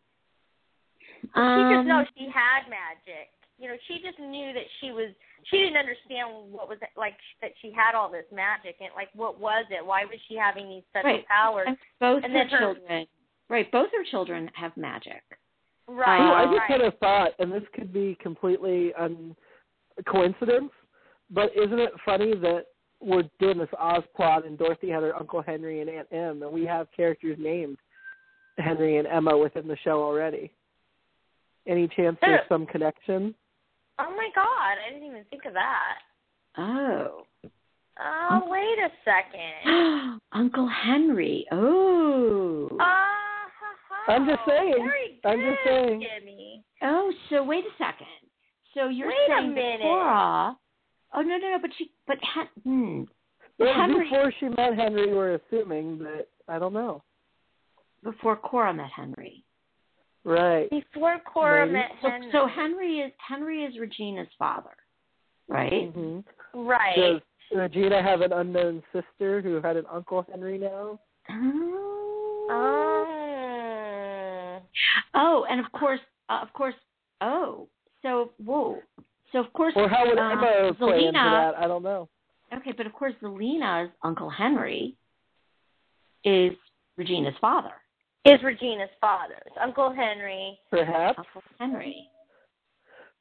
she just Um, know she had magic. You know, she just knew that she was. She didn't understand what was it, like that she had all this magic and like what was it? Why was she having these special Right. powers? and both and her then her- children, right? Both her children have magic. Right. Ooh, I just right. had a thought, and this could be completely un- coincidence, but isn't it funny that we're doing this Oz plot, and Dorothy had her Uncle Henry and Aunt Em, and we have characters named Henry and Emma within the show already. Any chance there's some connection? Oh my God! I didn't even think of that. Oh, Oh, wait a second. Uncle Henry. Oh, ha, ha. I'm just saying. Very I'm just saying. Jimmy. oh. So wait a second. So you're Wait saying that minute. Cora? Oh no, no, no. But she, but Hen- hmm. It was Henry- before she met Henry, we're assuming, but I don't know. Before Cora met Henry. Right. Before Cora Maybe. met So, Henry. so Henry is Henry is Regina's father, right? hmm Right. Does Regina have an unknown sister who had an Uncle Henry now? Oh. Oh. Oh, and of course, uh, of course. Oh, so whoa. So of course, Or how would um, Emma play into that? I don't know. Okay, but of course, Zelena's Uncle Henry is Regina's father. Is Regina's father's Uncle Henry? Perhaps. Uncle Henry.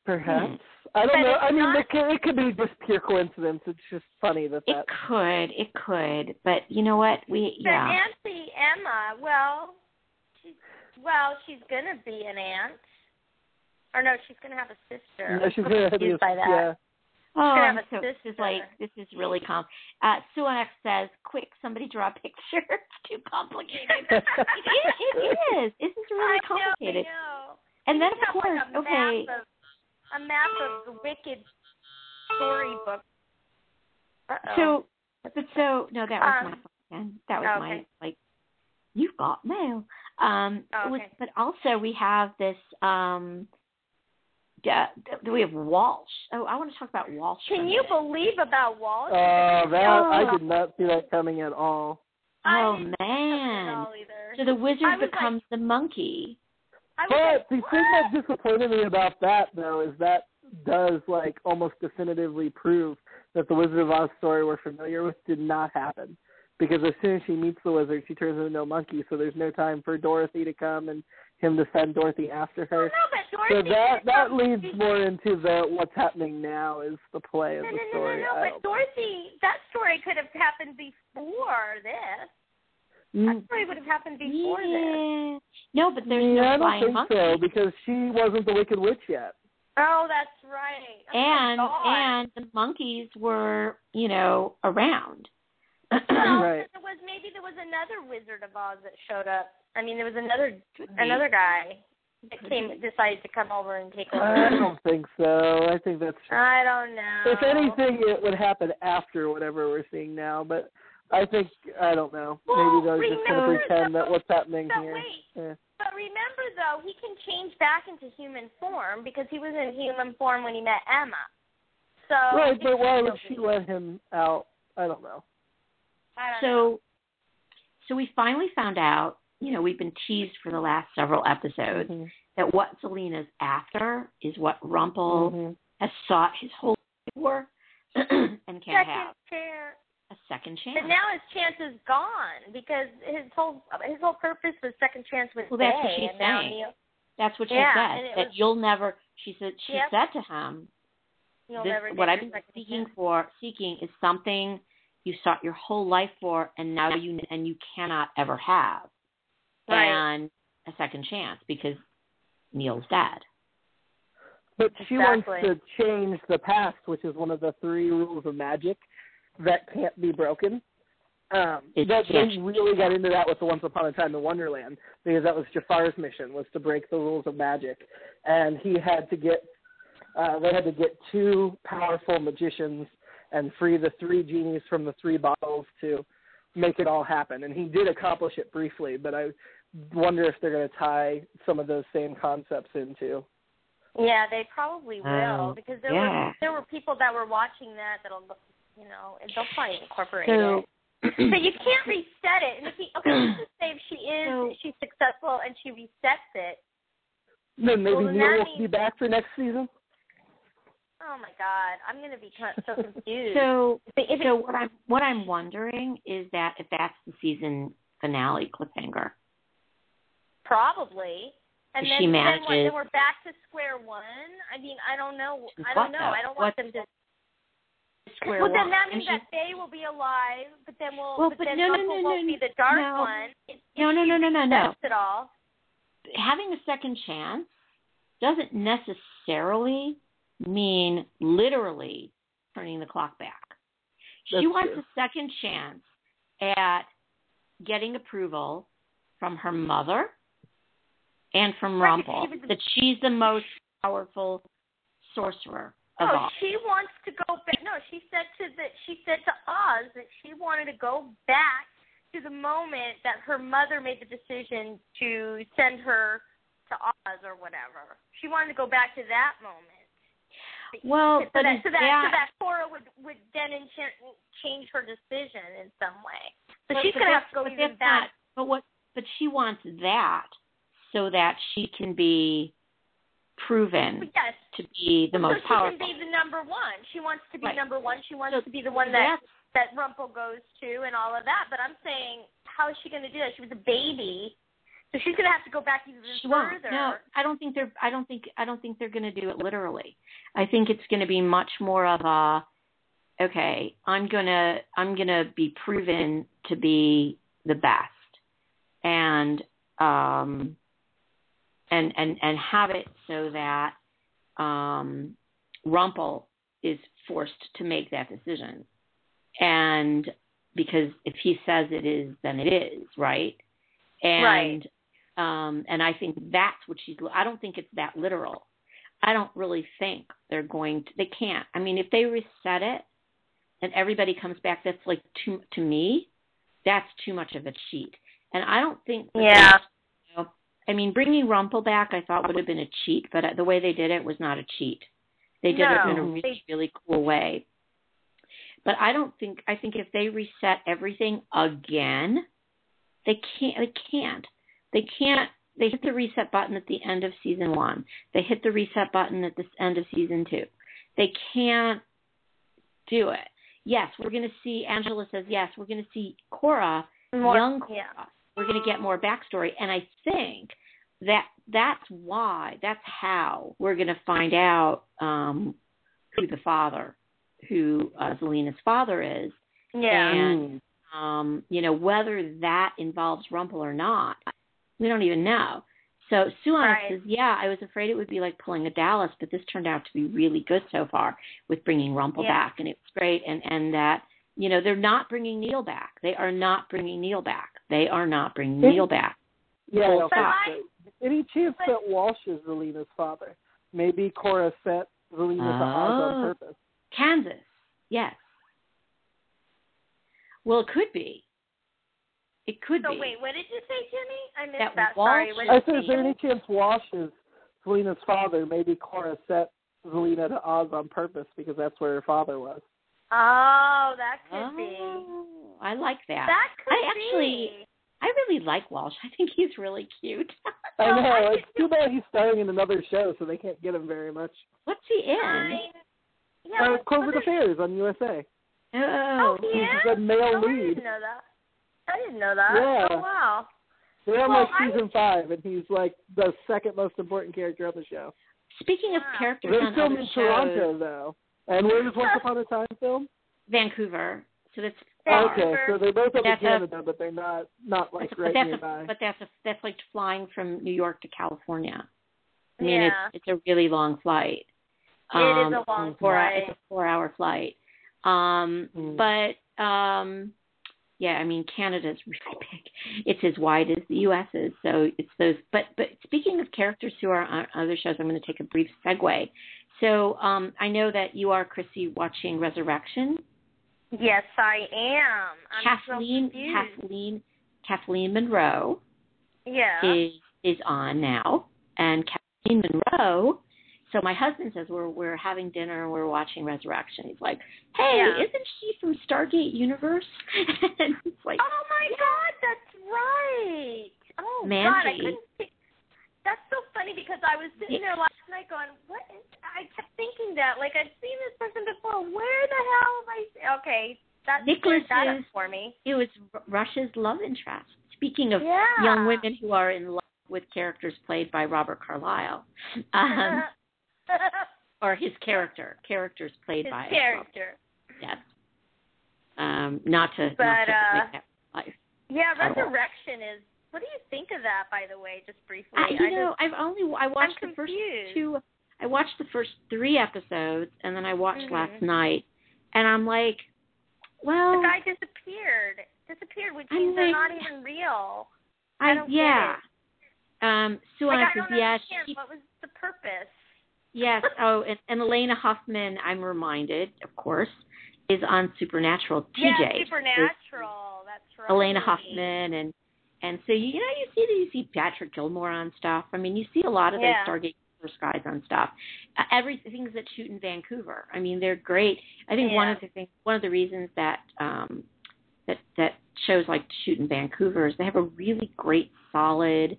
Perhaps. Hmm. I don't But know. I mean, not- it could, it could be just pure coincidence. It's just funny that It that. could, it could, but you know what? We But yeah. Auntie Emma, well, she's well, she's gonna be an aunt. Or no, she's gonna have a sister. No, she's gonna have confused this- by that. Yeah. Oh, so, this is like this is really com. Uh, Sue X says, "Quick, somebody draw a picture. It's too complicated." it, it, it is. This is really I complicated. Know, I know. And then of course, like, a okay. Map of, a map of the wicked storybook. Uh-oh. So, but so no, that was my Um, fault again. That was oh, my like. You've got mail. Um, Oh, it was- okay. but also we have this. Um, yeah, do we have Walsh. Oh, I want to talk about Walsh. Can you believe about Walsh? Uh, oh, that Oh. I did not see that coming at all. I Oh man! So the wizard I was like- becomes the monkey. I was But the like, thing that disappointed me about that, though, is that does like almost definitively prove that the Wizard of Oz story we're familiar with did not happen. Because as soon as she meets the wizard, she turns into a monkey, so there's no time for Dorothy to come and him to send Dorothy after Oh, her. no, but So that that some- leads more into the what's happening now is the play of No, the no, no, story. no, no. But Dorothy, that story could have happened before this. That Mm, story would have happened before this. No, but there's yeah, no I don't flying think monkey. so because she wasn't the Wicked Witch yet. Oh, that's right. Oh, and and the monkeys were, you know, around. well, Right. there was maybe there was another Wizard of Oz that showed up. I mean, there was another another guy that came decided to come over and take over. I don't think so. I think that's I don't know. If anything, it would happen after whatever we're seeing now. But I think I don't know. Well, Maybe they're just going to remember, pretend that what's happening but here. wait. Yeah. But remember, though, he can change back into human form because he was in human form when he met Emma. So right, but why could would she be. let him out? I don't know. I don't know. So, so we finally found out. You know, we've been teased for the last several episodes Mhm. that what Zelena's after is what Rumpel Mhm. has sought his whole life for and can't Second have chair. a second chance. But now his chance is gone because his whole his whole purpose was second chance with Well, that's what she's saying. Neil, That's what she Yeah, said. That was- you'll never. She said. She Yep. said to him, you'll this, never what I've been seeking chance. for, seeking is something you sought your whole life for, and now you and you cannot ever have, Right. and a second chance because Neil's dead. But she wants to change the past, which is one of the three rules of magic that can't be broken. Um, It's that they really got into that with the Once Upon a Time in Wonderland because that was Jafar's mission was to break the rules of magic, and he had to get uh, they had to get two powerful magicians and free the three genies from the three bottles to make it all happen. And he did accomplish it briefly, but I wonder if they're going to tie some of those same concepts into. Yeah, they probably will Oh, because there yeah. were there were people that were watching that that'll you know they'll probably incorporate So, it. so you can't reset it. And if he, okay, let's just say if she is So- she's successful and she resets it. Then maybe well, Neil will be back for next season. Oh my God, I'm gonna be so confused. So if it, if it, so what I'm what I'm wondering is that if that's the season finale cliffhanger. Probably. And If then, she then, manages- then we're back to square one. I mean, I don't know. I don't know. though? I don't want What- them to. Square one. well, then one. that means she- that they will be alive, but then we'll. Well, but, but then no, no, no, no, won't be the dark no. one. If, if No, no, no, no, no, no. resets It all. having a second chance doesn't necessarily mean literally turning the clock back. she wants true. a second chance at getting approval from her mother and from Right, she was- that she's the most powerful sorcerer of No, all. she wants to go back. No, she said to the she said to Oz that she wanted to go back to the moment that her mother made the decision to send her to Oz or whatever. She wanted to go back to that moment. Well, so but that, so that that, so that Cora would would then enchant, change her decision in some way. So but- she's but gonna have to go even back. not- but what? But she wants that so that she can be proven yes, to be the so most she powerful. She can be the number one. She wants to be Right. number one. She wants So to be the one that that Rumple goes to and all of that. But I'm saying, how is she going to do that? She was a baby, so she's going to have to go back even she won't. further. No, I don't think they're. I don't think. I don't think they're going to do it literally. I think it's going to be much more of a. Okay, I'm gonna. I'm gonna be proven to be the best, and um, and and and have it so that um, Rumple is forced to make that decision, and because if he says it is, then it is right, and um, and I think that's what she's. I don't think it's that literal. I don't really think they're going to. They can't. I mean, if they reset it, and everybody comes back, that's like too to me. That's too much of a cheat, and I don't think. Yeah. I mean, bringing Rumple back, I thought would have been a cheat, but uh, the way they did it was not a cheat. They did it in a really, really cool way. But I don't think. I think if they reset everything again, they can't. They can't. They can't. They hit the reset button at the end of season one. They hit the reset button at the end of season two. They can't do it. Yes, we're going to see. Angela says yes. We're going to see Cora, More, young Cora. yeah. We're going to get more backstory, and I think that that's why. That's how we're going to find out um, who the father, who uh, Zelena's father is, Yeah. and um, you know, whether that involves Rumple or not, we don't even know. So Sue Right. says, yeah, I was afraid it would be like pulling a Dallas, but this turned out to be really good so far with bringing Rumple Yeah. back, and it was great. And and that you know they're not bringing Neil back. They are not bringing Neil back. They are not bringing. Neil back. Yeah, I Full don't But think I, so. Any chance but- that Walsh is Zelena's father? Maybe Cora set Zelena to Oz on Oh. purpose. Kansas, yes. Well, it could be. It could so be. wait, what did you say, Jimmy? I missed That that. Sorry. Walsh- What I said, you is there any chance Walsh is Zelena's father? Maybe Cora set Zelena to Oz on purpose because that's where her father was. Oh, that could be. Oh, I like that. That could I actually- be. I really like Walsh. I think he's really cute. I know. It's too bad he's starring in another show, so they can't get him very much. What's he in? I, yeah, uh, what- Covert what is- Affairs on USA. Oh, Oh, he He's is? the male oh, I didn't know that. I didn't know that. Yeah. Oh, wow. They're on Well, like I season five, and he's like the second most important character on the show. Speaking of Wow. characters They on filmed in shows, Toronto, though. And where does Once Upon a Time film? Vancouver. So that's Vancouver. Okay, so they're both up in That's a- Canada, but they're not not like that's right but that's nearby. a, but that's a, that's like flying from New York to California. I mean, Yeah. it's it's a really long flight. It is Um, a long four, flight. It's a four-hour flight. Um, Mm. But um, yeah, I mean, Canada's really big. It's as wide as the U.S. is, so it's those. But but speaking of characters who are on other shows, I'm going to take a brief segue. So um, I know that you are Chrissy watching Resurrection. Yes, I am. I'm Kathleen so. Kathleen Kathleen Munroe Yeah. is is on now, and Kathleen Munroe so my husband says we're we're having dinner and we're watching Resurrection. He's like, "Hey, Yeah. isn't she from Stargate Universe?" and it's like, Oh my God, that's right. Oh God, I couldn't. That's so funny because I was sitting there last night going, "What?" Is, I kept thinking that, like, I've seen this person before. Where the hell am I? Okay, that Nicholas that up is- for me. it was Rush's love interest. Speaking of Yeah. young women who are in love with characters played by Robert Carlyle, um, or his character, characters played His by Robert, character. yes. Um, not to, But, not to uh, make that life. Yeah, Resurrection is. What do you think of that, by the way? Just briefly. I, you I know, just, I've only I watched the first two. I watched the first three episodes, and then I watched Mhm. last night, and I'm like, well, the guy disappeared. Disappeared, which I'm means they're like- not even real. I I yeah. Um, Sue Like, says, yeah, she, What was the purpose? yes. Oh, and, and Alaina Huffman, I'm reminded, of course, is on Supernatural. TJ, Yeah, Supernatural. That's right. Alaina Huffman, and and so you know you see you see Patrick Gilmore on stuff. I mean, you see a lot of Yeah. those Stargate Universe guys on stuff. Uh, everything's that shoot in Vancouver. I mean, they're great. I think one of the things, one of the reasons that um, that that shows like shoot in Vancouver is they have a really great, solid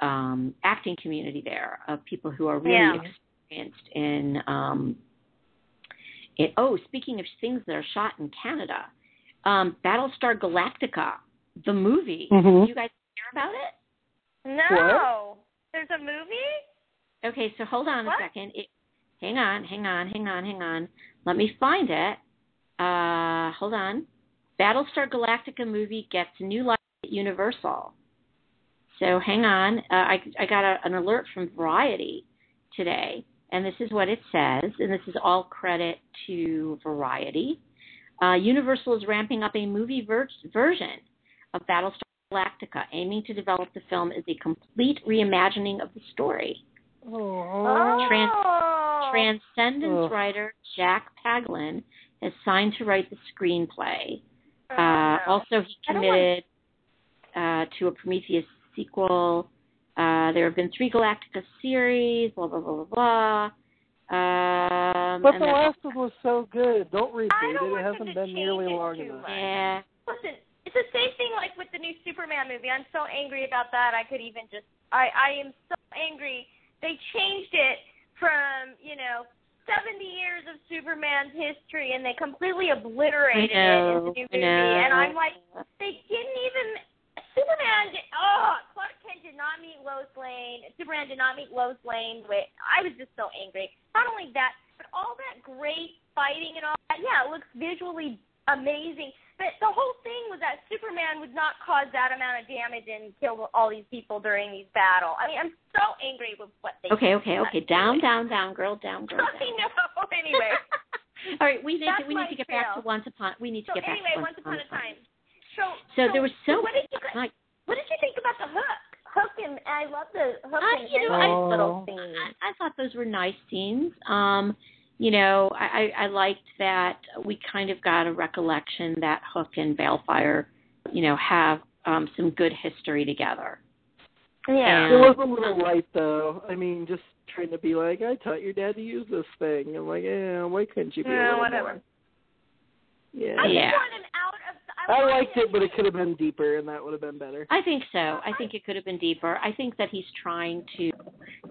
um, acting community there of people who are really Yeah. experienced in. Um, it, oh, speaking of things that are shot in Canada, um, Battlestar Galactica, the movie. Mhm. You guys hear about it? No. There's a movie? Okay, so hold on What? a second. It, hang on, hang on, hang on, hang on. Let me find it. Uh, hold on. Battlestar Galactica movie gets new life at Universal. So hang on. Uh, I I got a, an alert from Variety today, and this is what it says, and this is all credit to Variety. Uh, Universal is ramping up a movie ver- version of Battlestar Galactica, aiming to develop the film as a complete reimagining of the story. Oh. Trans- oh. Transcendence Ugh. writer Jack Paglen has signed to write the screenplay. Oh, Uh, also, he I don't committed uh, to a Prometheus sequel. Uh, there have been three Galactica series, blah, blah, blah, blah, blah. Um, But the last one was so good. Don't repeat it. It hasn't been change nearly long enough. Yeah. Listen, it's the same thing like with the new Superman movie. I'm so angry about that. I could even just I I am so angry. They changed it from, you know, 70 years of Superman's history and they completely obliterated know, it in the new movie. And I'm like, they didn't even Superman did, oh, Clark Kent did not meet Lois Lane. Superman did not meet Lois Lane. Wait, I was just so angry. Not only that, but all that great fighting and all that. Yeah, it looks visually amazing. But the whole thing was that Superman would not cause that amount of damage and kill all these people during these battles. I mean, I'm so angry with what they Okay, okay, okay. Down, down, down, girl, down, girl. I know. Anyway. All right, we need That's to we need to get back to once upon we need to so get back to once upon a time. So, So there was so what did you like what did you think about the hook? Hook and I love the hook Uh, and you know, Henry's I- little Oh. scene. I, I thought those were nice scenes. Um, you know, I, I I liked that we kind of got a recollection that Hook and Baelfire, you know, have um, some good history together. Yeah. And- It was a little light though. I mean, just trying to be like, I taught your dad to use this thing. I'm like, yeah, why couldn't you be a Yeah, little whatever. more? Yeah. I Yeah. want him out of. I, I liked him- it, but it could have been deeper, and that would have been better. I think so. I think it could have been deeper. I think that he's trying to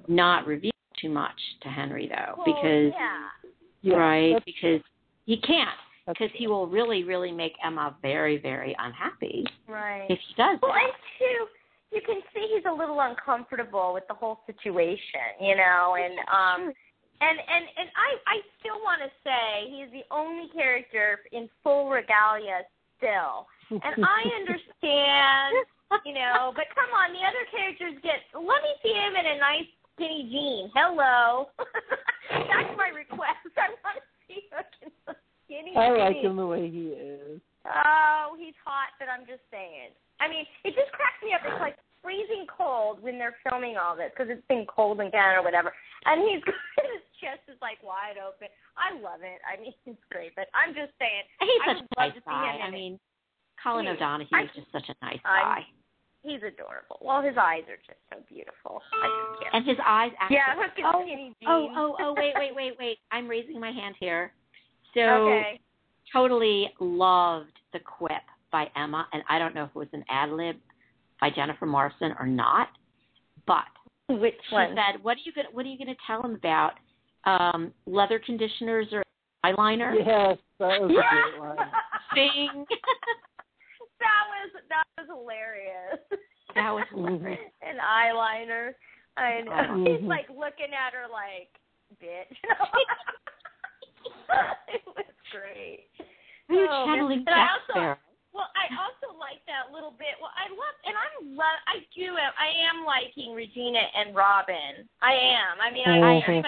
not reveal too much to Henry though, Well, because yeah. Yeah, right that's- because he can't because he will really really make Emma very very unhappy Right. if he does Well, that. and two, you can see he's a little uncomfortable with the whole situation, you know, and um, and and and I I still want to say he's the only character in full regalia still, and I understand, you know, but come on, the other characters get. Let me see him in a nice skinny jean. Hello, that's my request. I want to see him in a skinny I like jean. him the way he is. Oh, he's hot, but I'm just saying. I mean, it just cracks me up. It's like freezing cold when they're filming all this because it's been cold in Canada or whatever. And he's his chest is like wide open. I love it. I mean, it's great, but I'm just saying. He's I such a nice guy. I mean, Colin He- O'Donoghue I- is just such a nice I'm- guy. He's adorable. Well, his eyes are just so beautiful. I just can't. And his eyes actually. yeah, look at oh, skinny jeans. oh, oh, oh, wait, wait, wait, wait. I'm raising my hand here. So okay. totally loved the quip by Emma, and I don't know if it was an ad lib by Jennifer Morrison or not, but Which she one? said, "What are you gonna What are you gonna tell him about um, leather conditioners or eyeliner?" Yes, that was a great line. Bing. that was that was hilarious. that was hilarious. An eyeliner. I know. Uh-huh. He's like looking at her like, bitch. it was great. You're Oh, channeling Jack also- Sparrow. Well, I also like that little bit. Well, I love, and I'm love, I do, I am liking Regina and Robin. I am. I mean, I, I, Mhm.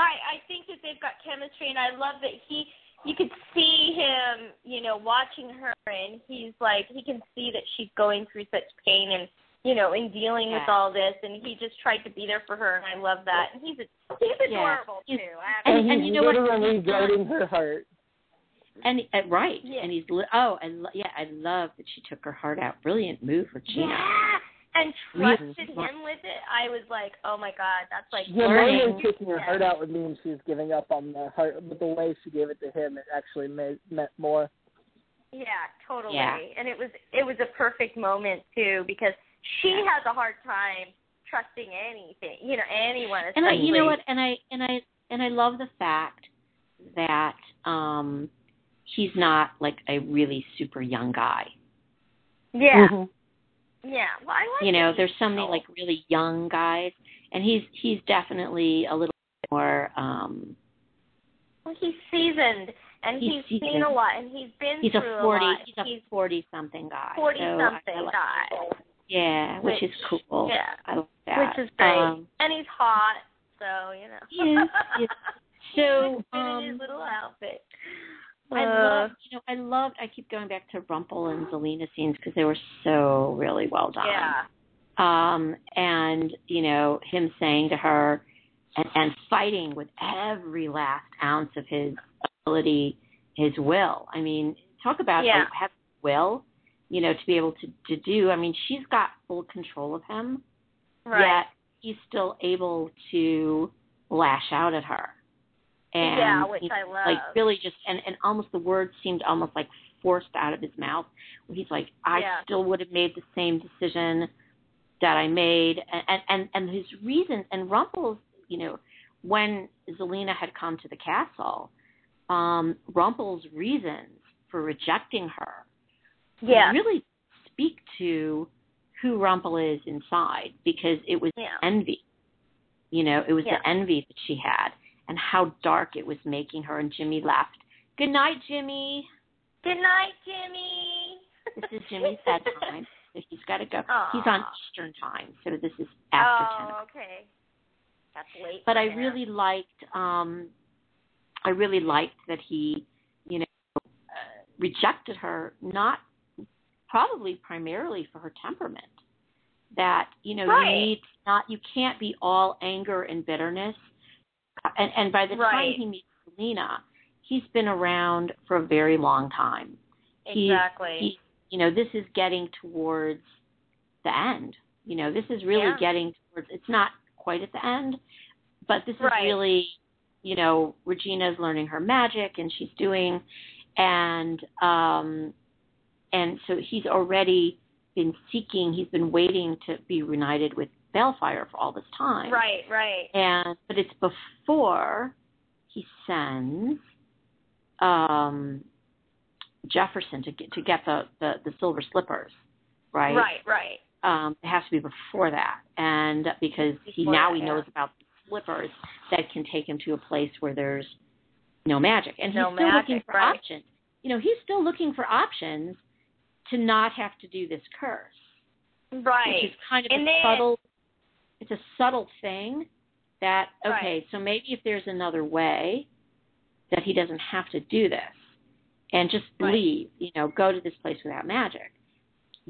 I, I think that they've got chemistry, and I love that he, you could see him, you know, watching her, and he's like, he can see that she's going through such pain, and you know, in dealing with all this, and he just tried to be there for her, and I love that. And he's, a, he's Yeah. adorable He's- too. I have and- to And, and you know what? literally He's guarding her heart. And uh, right, Yeah. and he's li- oh, and lo- yeah, I love that she took her heart out. Brilliant move, Regina. Yeah, and Really trusted him with it. I was like, oh my god, that's like Yeah, learning. normally taking her heart out with would mean she's giving up on the heart, but the way she gave it to him, it actually made, meant more. Yeah, totally. Yeah. And it was it was a perfect moment too because she has a hard time trusting anything, you know, anyone. And I, you know what? And I and I and I love the fact that um he's not like a really super young guy. Yeah, Mhm. Yeah. Well, I like You know, that there's so many like really young guys, and he's he's definitely a little bit more. um Well, he's seasoned and He's he's, seen a lot and he's been He's a through forty. a lot. He's a forty something guy. Forty so something I like- guy, Yeah, which, Which- is cool. yeah. I like that. which is great. Um, and he's hot, so you know. He is, he is. So He's fit in his um, little outfit. I Uh, love, you know, I loved. I keep going back to Rumple and Zelena scenes because they were so really well done. Yeah. Um, and you know, him saying to her, and, and fighting with every last ounce of his ability, his will. I mean, talk about Yeah. have will. You know, to be able to to do. I mean, she's got full control of him. Right. Yet he's still able to lash out at her. And yeah, which I love. like really just and and almost the words seemed almost like forced out of his mouth he's like i Yeah. still would have made the same decision that i made and and and, and his reasons and rumple's you know when zelena had come to the castle um rumple's reasons for rejecting her yeah. really speak to who rumple is inside because it was Yeah. envy you know it was Yeah. the envy that she had and how dark it was making her and jimmy laughed. good night jimmy Good night, Jimmy. this is jimmy's bedtime so he's got to go Aw. he's on eastern time so this is after 10 oh, okay. That's late. but I him. really liked um I really liked that he, you know, uh, rejected her not probably primarily for her temperament. That, you know, Right. you need not you can't be all anger and bitterness. And and by the time he meets Zelena, he's been around for a very long time. Exactly. he, you know, this is getting towards the end. You know, this is really Yeah. getting towards. It's not quite at the end, but this is really, you know, Regina's learning her magic and she's doing, and um, and so he's already been seeking. He's been waiting to be reunited with Baelfire for all this time. right, right. And but it's before he sends um, Jefferson to get to get the, the the silver slippers, right? Right, right. Um, it has to be before that, and because he now that, he knows yeah. about the slippers that can take him to a place where there's no magic, and No he's still looking for right. options. You know, he's still looking for options to not have to do this curse Right. which is kind of And a then- subtle it's a subtle thing that okay Right. so maybe if there's another way that he doesn't have to do this and just Right. leave you know go to this place without magic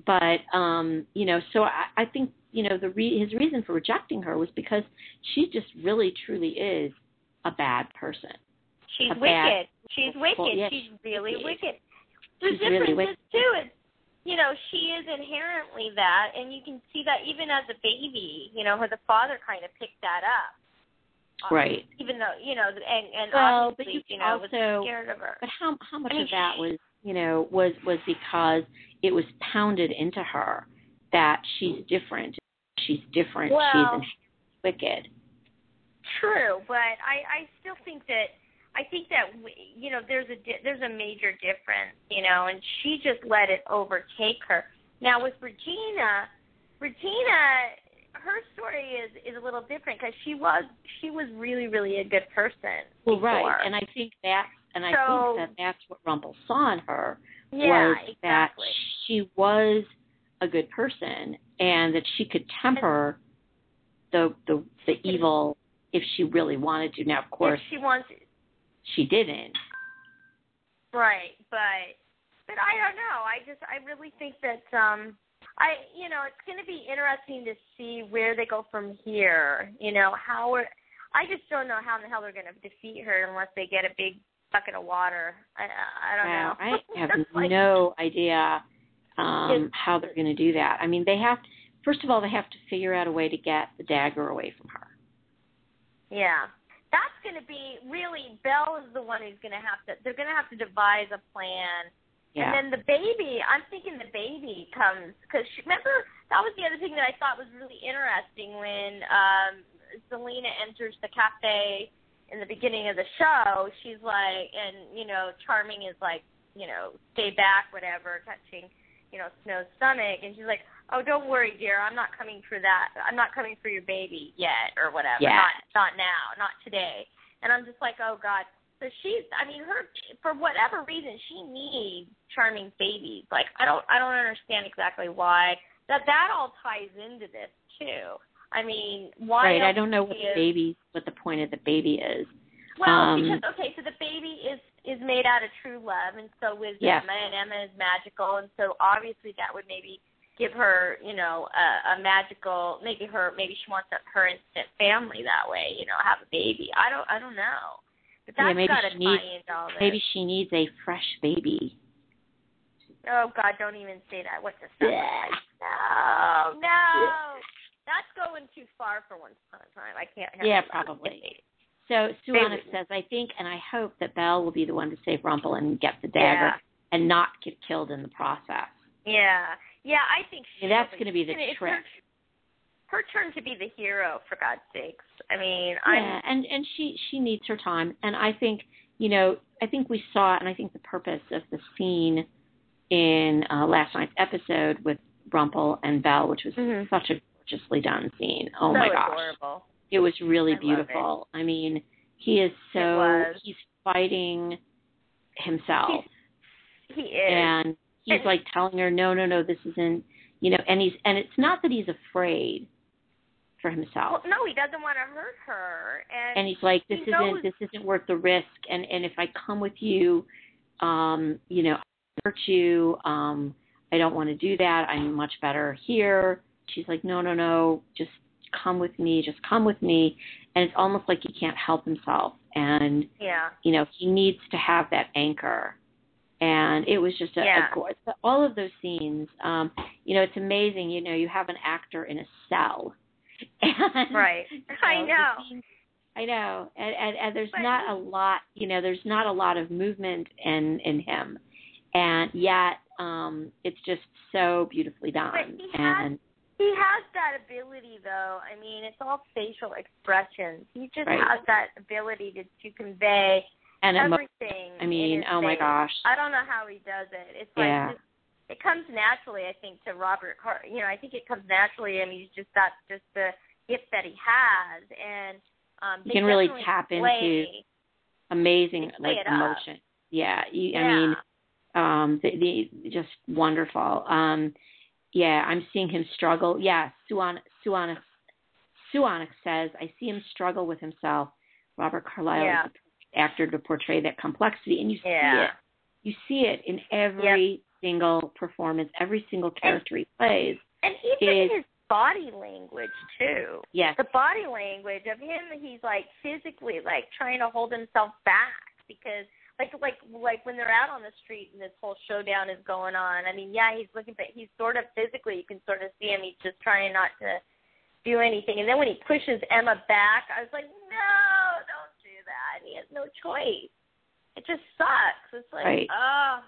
but um you know so i, I think you know the re- his reason for rejecting her was because she just really truly is a bad person She's a bad- wicked. She's wicked. Well, she's really wicked. wicked. The She's really wicked. is too is you know, she is inherently that, and you can see that even as a baby. You know, her the father kind of picked that up. Um, Right. Even though you know, and and Well, but obviously, you you can know, was scared of her. But how how much I mean, of that was you know was was because it was pounded into her that she's different. She's different. Well- she's wicked. True, but I I still think that I think that we, you know there's a di- there's a major difference, you know, and she just let it overtake her. Now with Regina, Regina, her story is is a little different because she was she was really really a good person. Well, before. right, and I think that, and I So- think that that's what Rumple saw in her yeah, was that she was a good person and that she could temper the the the evil if she really wanted to. Now, of course, if she wants she didn't. Right, but but I don't know. I just I really think that um I you know it's going to be interesting to see where they go from here. You know how are I just don't know how in the hell they're going to defeat her unless they get a big bucket of water. I I don't Wow, know. I have like- no idea um, how they're going to do that. I mean, they have first of all they have to figure out a way to get the dagger away from her. Yeah. That's going to be really Belle is the one who's going to have to they're going to have to devise a plan Yeah. And then the baby, I'm thinking the baby comes because remember that was the other thing that I thought was really interesting when um Zelena enters the cafe in the beginning of the show. She's like, and you know, Charming is like, you know, stay back, whatever, touching, you know, Snow's stomach, and she's like, oh, don't worry, dear, I'm not coming for that. I'm not coming for your baby yet, or whatever. Yeah. Not, not now, not today. And I'm just like, oh God. So she's, I mean, her for whatever reason, she needs charming babies. Like I don't, I don't understand exactly why. That that all ties into this too. I mean, why? right. I don't know what the baby what the point of the baby is. Well, um, because okay, so the baby is is made out of true love, and so is Yes. Emma, and Emma is magical, and so obviously that would maybe give her, you know, a, a magical. Maybe her, maybe she wants a, her instant family that way, you know, have a baby. I don't, I don't know, but Yeah, maybe got to she needs- all this. Maybe she needs a fresh baby. Oh God, don't even say that. What the Yeah. No, no, that's going too far for one time. I can't. Have Yeah, probably. So Baby. Says, I think and I hope that Belle will be the one to save Rumple and get the dagger Yeah. and not get killed in the process. Yeah, yeah. I think she. That's gonna be the trick. Her, her turn to be the hero, for God's sakes. I mean, Yeah, and and she she needs her time, and I think you know I think we saw, and I think the purpose of the scene in uh, last night's episode with Rumple and Belle, which was Mhm. such a gorgeously done scene. Oh so my gosh, adorable. it was really I beautiful. I mean, he is so he's fighting himself, He is. and he's like telling her, no, no, no, this isn't, you know, and he's and it's not that he's afraid for himself. well, no, he doesn't want to hurt her, and, and he's like, "This knows- isn't this isn't worth the risk." And and if I come with you, um, you know, I'll hurt you. Um, I don't want to do that. I'm much better here. She's like, "No, no, no. Just come with me. Just come with me." And it's almost like he can't help himself, and yeah, you know, he needs to have that anchor. And it was just a, Yeah. a gorgeous. All of those scenes, um, you know, it's amazing. You know, you have an actor in a cell, and right. I the know. scenes- I know, and, and and there's But not a lot, you know, there's not a lot of movement in in him, and yet um it's just so beautifully done. But he has- and He has that ability, though. I mean, it's all facial expressions. He just Right. has that ability to to convey and everything. I mean, oh my gosh, I don't know how he does it. It's like Yeah. just, it comes naturally, I think, to Robert. Car- you know, I think it comes naturally, I and he's just that's just the gift that he has, and um, You can really tap play, into amazing like it up. emotion. Yeah, you, I Yeah. mean, um the, the just wonderful. Um yeah, I'm seeing him struggle. Yeah, Suan Suanix Suanix says I see him struggle with himself. Robert Carlyle Yeah. is actor to portray that complexity and you see it. You see it in every single performance, every single character he plays. and even is- his body language too. Yes. the body language of him he's like physically like trying to hold himself back because like like like when they're out on the street and this whole showdown is going on. I mean, yeah, he's looking, but he's sort of physically you can sort of see him. He's just trying not to do anything. And then when he pushes Emma back, I was like, no, that. And he has no choice. It just sucks. It's like, Right. oh,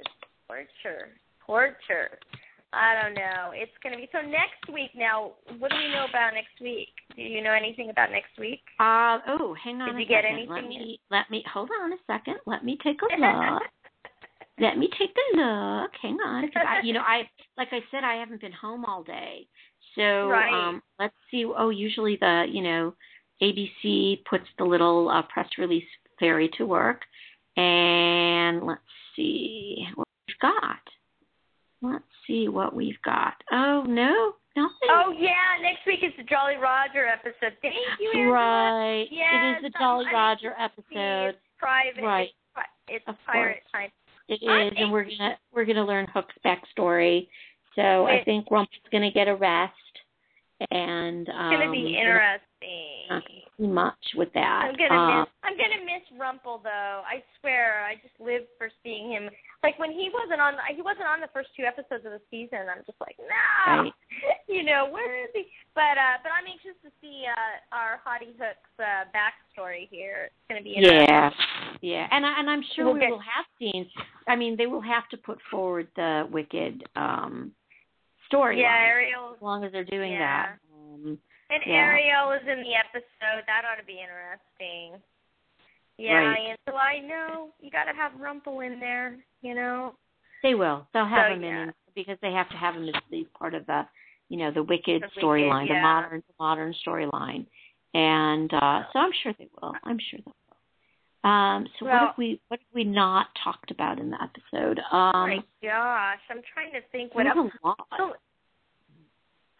it's torture, torture. I don't know. It's going to be so next week. Now, what do we know about next week? Do you know anything about next week? Uh, oh, hang on Did you get anything? Let me, let me, hold on a second. Let me take a look. Let me take a look. Hang on. I, you know, I like I said, I haven't been home all day. So Right. um let's see. Oh, usually the you know ABC puts the little uh, press release fairy to work, and let's see what we've got. Let's see what we've got. Oh no, nothing. oh yeah, next week is the Jolly Roger episode. Thank you, Angela. right. It is the I'm- Jolly I Roger episode. It's private. Right. It's, pirate time. It I and we're gonna we're gonna learn Hook's backstory. So I think Rump's gonna get a rest, and It's um, gonna be interesting. not gonna much with that. I'm gonna Um, miss. I'm gonna miss Rumple though. I swear. I just live for seeing him. Like when he wasn't on. He wasn't on the first two episodes of the season. I'm just like, no. Right. You know where is he? But uh, but I'm anxious to see uh, our Hottie Hook's uh, backstory here. It's gonna be interesting. yeah, yeah, and I, and I'm sure We'll we get- will have scenes. I mean, they will have to put forward the Wicked um, storyline Yeah, Ariel. as long as they're doing Yeah. that. Um, And Yeah. Ariel is in the episode. That ought to be interesting. Yeah, Right. and so I know you got to have Rumple in there. You know. They will. They'll have So, him yeah. in because they have to have him as the part of the, you know, the Wicked The storyline, the yeah. modern, the modern storyline, and uh, so I'm sure they will. I'm sure they will. Um, so what have we what have we not talked about in the episode? oh Um, my gosh, I'm trying to think what else. a lot. So,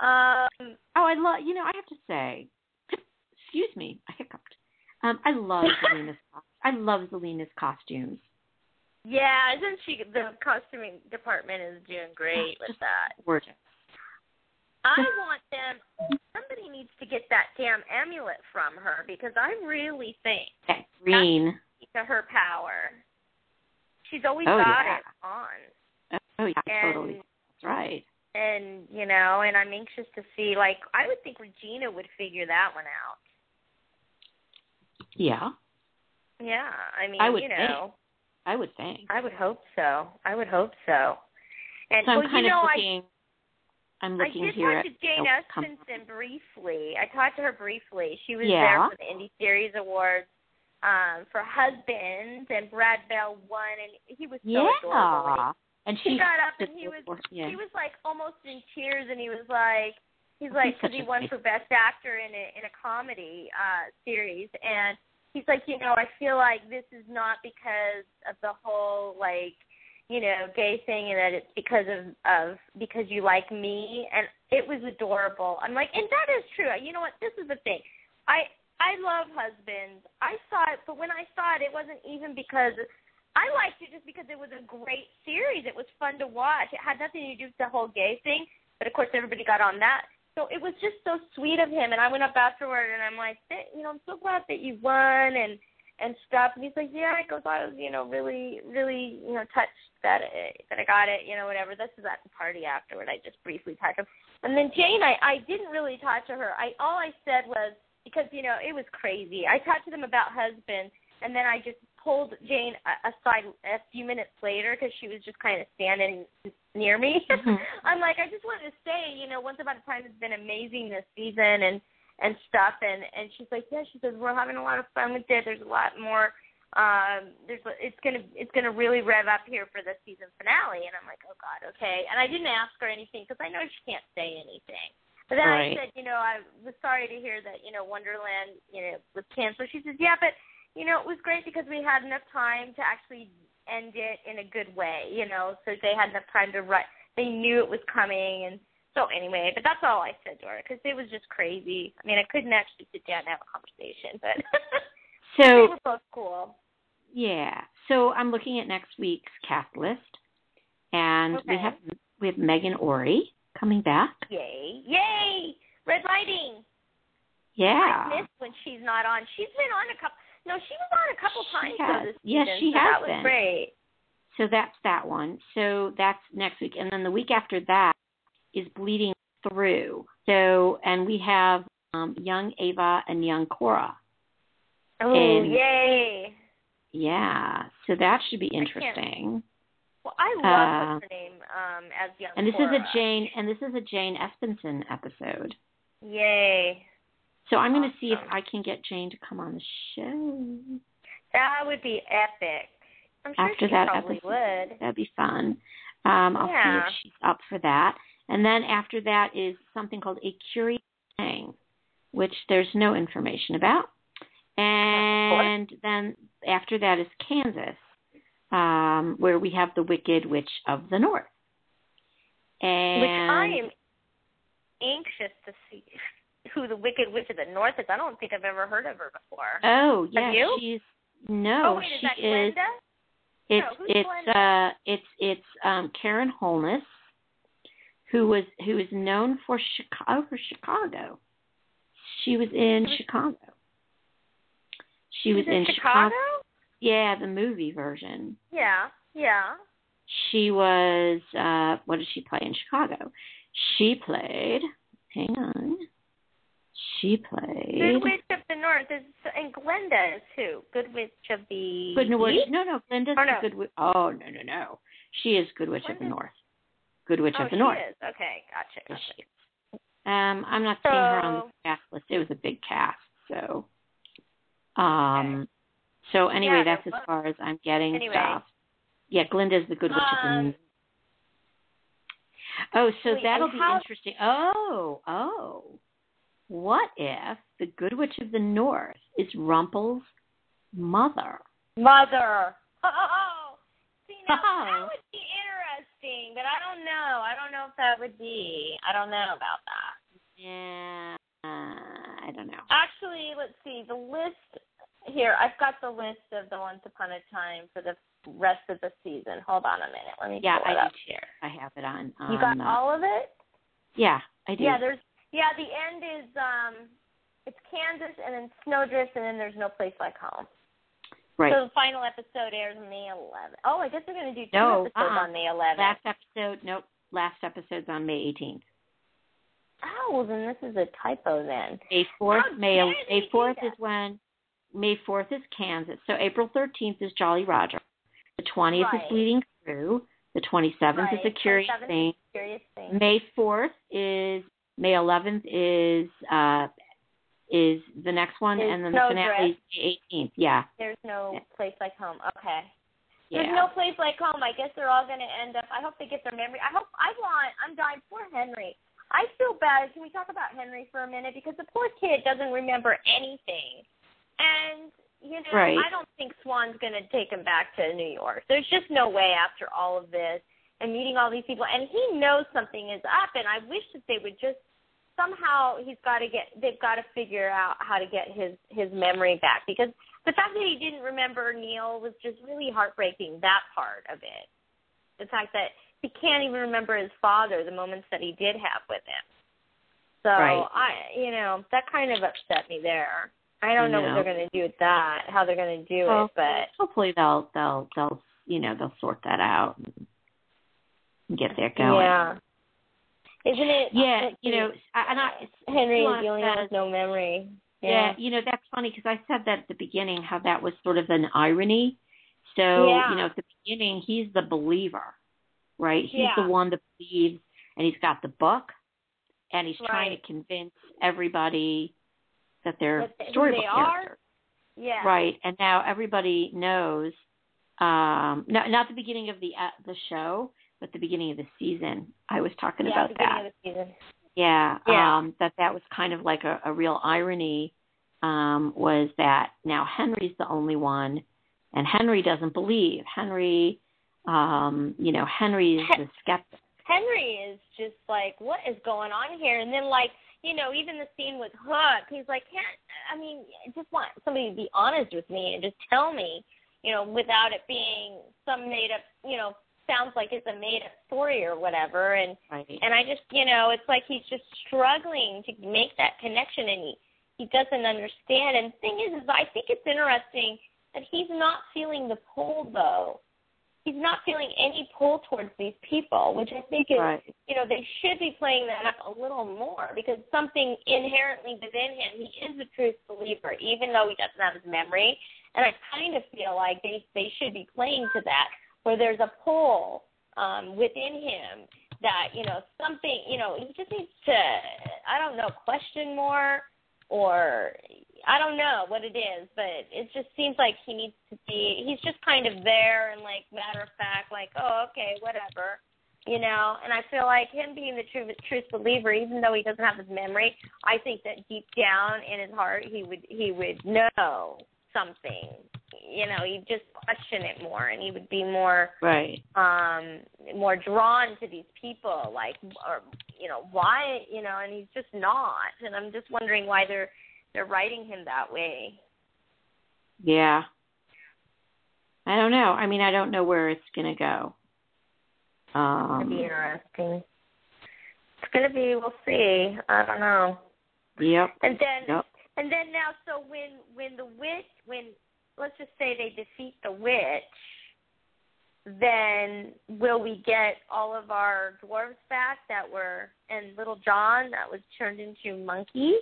um, Oh, I love. You know, I have to say, excuse me, I hiccuped. Um, I love Zelena's. I love Zelena's costumes. yeah, isn't she? The costuming department is doing great with that. Gorgeous. I want them. Somebody needs to get that damn amulet from her because I really think That green. to her power. She's always Oh, got yeah. it on. Oh yeah, And totally. That's right. and you know, and I'm anxious to see. Like, I would think Regina would figure that one out. Yeah, Yeah, I mean, I would you know, I would think. I would hope so. I would hope so. And So I'm well, kind you know, of I looking. I'm I looking did here talk at to Jane what's Espenson briefly. I talked to her briefly. She was Yeah. there for the Indie Series Awards um, for Husbands, and Brad Bell won, and he was so adorable. Yeah, and He she got up and he was yeah. he was like almost in tears, and he was like, he's like, because he won nice- for Best Actor in a in a comedy uh series, and he's like, you know, I feel like this is not because of the whole like you know gay thing and that it's because of of because you like me. And it was adorable. I'm like and that is true. You know what? This is the thing. I i love husbands. I saw it but when i saw it it wasn't even because i liked it just because it was a great series. It was fun to watch. It had nothing to do with the whole gay thing but of course everybody got on that. So it was just so sweet of him. And i went up afterward and i'm like you know i'm so glad that you won and and stuff. And he's like, yeah, it goes, I was, you know, really, really, you know, touched that uh, that I got it, you know, whatever. This is at the party afterward. I just briefly talked to him. And then Jane, I I didn't really talk to her. I all I said was because you know it was crazy. I talked to them about husband, and then I just pulled Jane a- aside a few minutes later because she was just kind of standing near me. Mhm. I'm like, I just wanted to say, you know, Once Upon a Time has been amazing this season, and and stuff and and she's like yeah she says we're having a lot of fun with it. There's a lot more um there's it's gonna it's gonna really rev up here for the season finale. And i'm like oh god okay. And i didn't ask her anything because i know she can't say anything. But then Right. i said you know i was sorry to hear that you know wonderland you know was canceled. She says yeah but you know it was great because we had enough time to actually end it in a good way you know so they had enough time to write they knew it was coming and so anyway, but that's all I said to her because it was just crazy. I mean, I couldn't actually sit down and have a conversation, but they So were both cool. yeah, so I'm looking at next week's cast list, and we have we have Meghan Ory coming back. Yay! Yay! Red lighting. Yeah, I miss when she's not on. She's been on a couple. No, she was on a couple times She though has. this Yes, season, she so has that was been. great. So that's that one. So that's next week, and then the week after that is bleeding through. So and we have um, young Eva and young Cora. Oh, And- yay! Yeah, so that should be interesting. Well, I love Uh, her name um, as young. And this is a Jane, and this is a Jane Espenson episode. Yay! So I'm going to see if I can get Jane to come on the show. That would be epic. I'm sure After she that probably episode. would. That'd be fun. Um, I'll Yeah. see if she's up for that. And then after that is something called a curious thing, which there's no information about. And then after that is Kansas, um, where we have the Wicked Witch of the North. And Which I am anxious to see who the Wicked Witch of the North is. I don't think I've ever heard of her before. oh yeah, you? she's no, oh wait, is she that is. It's No, it's Glenda? uh it's it's um Karen Holness, who was who is known for Chicago Chicago. She was in was- Chicago. She was She's in Chicago? Yeah, the movie version. Yeah, yeah. She was uh what did she play in Chicago? She played hang on. She played Good Witch of the North is and Glenda is who? Good Witch of the Good Witch. No, no, Glenda's Oh, the no. Good Witch. Oh no, no, no. She is Good Witch of the North. Good Witch oh, of the she North. is. Okay, gotcha. Gotcha. she is. Um, I'm not seeing her on the cast list. It was a big cast, so. Um, so anyway, Yeah, that's as far as I'm getting Anyway. stuff. Yeah, Glinda's the good witch of the. Um, Oh, so wait, that'll be how- interesting. Oh, oh. What if the Good Witch of the North is Rumple's mother? Mother. Oh, see now Oh. that would be interesting, but I don't know. I don't know if that would be. I don't know about that. Yeah, uh, I don't know. Actually, let's see the list here. I've got the list of the Once Upon a Time for the rest of the season. Hold on a minute. Let me. Yeah, pull it I do too. I have it on. on You got uh, all of it? Yeah, I do. Yeah, there's yeah, the end is um it's Kansas and then Snowdrift and then there's no place like home. Right. So the final episode airs May 11th. Oh, I guess they're going to do two No, episodes uh-uh. on May 11th. Last episode, nope. Last episode's on May 18th. oh, well then this is a typo then. May 4th, How May May 4th that? is when May 4th is Kansas. So April 13th is Jolly Roger. The 20th Right. is Bleeding Through. The 27th right. is A Curious 27th Thing. Curious thing. May 4th is May 11th is uh is the next one, Is and then the Snowdrift. finale is May 18th. Yeah, There's no Yeah. place like home. Okay. yeah. There's no place like home. I guess they're all going to end up. I hope they get their memory. I hope. I want. I'm dying. for Henry. I feel bad. Can we talk about Henry for a minute? Because the poor kid doesn't remember anything, and you know, Right. I don't think Swan's going to take him back to New York. There's just no way after all of this and meeting all these people. And he knows something is up. And I wish that they would just somehow he's got to get they've got to figure out how to get his his memory back because the fact that he didn't remember Neal was just really heartbreaking that part of it the fact that he can't even remember his father the moments that he did have with him so Right. i you know that kind of upset me there i don't know, know. what they're going to do with that how they're going to do Well, it but hopefully they'll they'll they'll you know they'll sort that out and get there going. yeah isn't it Yeah, you know, I- and I, henry is the only one with no memory yeah, you know that's funny because I said that at the beginning how that was sort of an irony. So Yeah. you know, at the beginning he's the believer, right? He's Yeah. the one that believes, and he's got the book, and he's trying to convince everybody that they're That storybook they characters. yeah Right, and now everybody knows. Um, not not the beginning of the uh, the show, but the beginning of the season. I was talking yeah about that. of the season Yeah, Yeah. um, that that was kind of like a, a real irony. Um, was that now Henry's the only one, and Henry doesn't believe. Henry, um, you know, Henry's the skeptic. Henry is just like, what is going on here? And then like, you know, even the scene with Hook, he's like, can't I mean, I just want somebody to be honest with me and just tell me, you know, without it being some made up, you know, sounds like it's a made up story or whatever. And Right. and I just, you know, it's like he's just struggling to make that connection, and he he doesn't understand. And the thing is, is I think it's interesting that he's not feeling the pull though. He's not feeling any pull towards these people, which I think is Right. you know, they should be playing that up a little more because something inherently within him, he is a truth believer, even though he doesn't have his memory. And I kind of feel like they they should be playing to that, where there's a pull um, within him that you know something, you know, he just needs to, I don't know, question more, or I don't know what it is, but it just seems like he needs to be. He's just kind of there and like matter of fact, like, oh, okay, whatever you know and i feel like him being the true truth believer even though he doesn't have his memory i think that deep down in his heart he would he would know something you know he'd just question it more and he would be more Right. um more drawn to these people like or you know why you know and he's just not and i'm just wondering why they're they're writing him that way Yeah. I don't know. I mean, I don't know where it's going to go. Um, be interesting it's gonna be we'll see i don't know yep. and then Yep. And then now, so when when the witch, when let's just say they defeat the witch, then will we get all of our dwarves back that were and little John that was turned into monkey?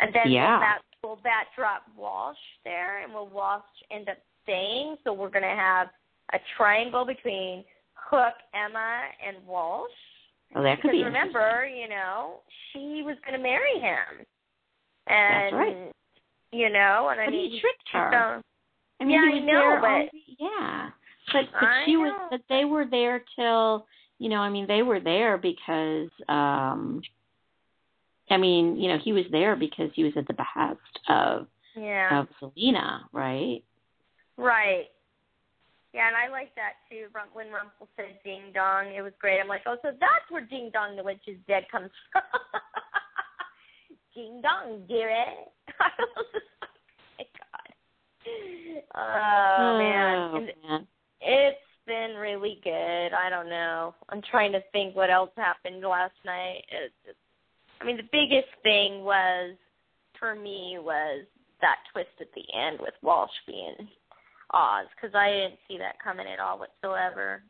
And then Yeah. will that will that drop Walsh there, and will Walsh end up staying? So we're gonna have a triangle between Hook, Emma, and Walsh. Oh, that could Because be. remember, you know, she was going to marry him, and That's right. You know, and I But mean, he tricked her. so- I mean, Yeah, he I know, there but- yeah. But but I she was but they were there till you know, I mean they were there because um I mean, you know, he was there because he was at the behest of yeah, of Zelena, right? right. Yeah, and I like that too. When Rumple said "ding dong," it was great. I'm like, oh, so that's where "ding dong," the witch is dead, comes from. ding dong, dearie. I was just like, my God. Oh, man. Oh, man. It's been really good. I don't know. I'm trying to think what else happened last night. It's just, I mean, the biggest thing was for me was that twist at the end with Walsh being Oz because I didn't see that coming at all whatsoever.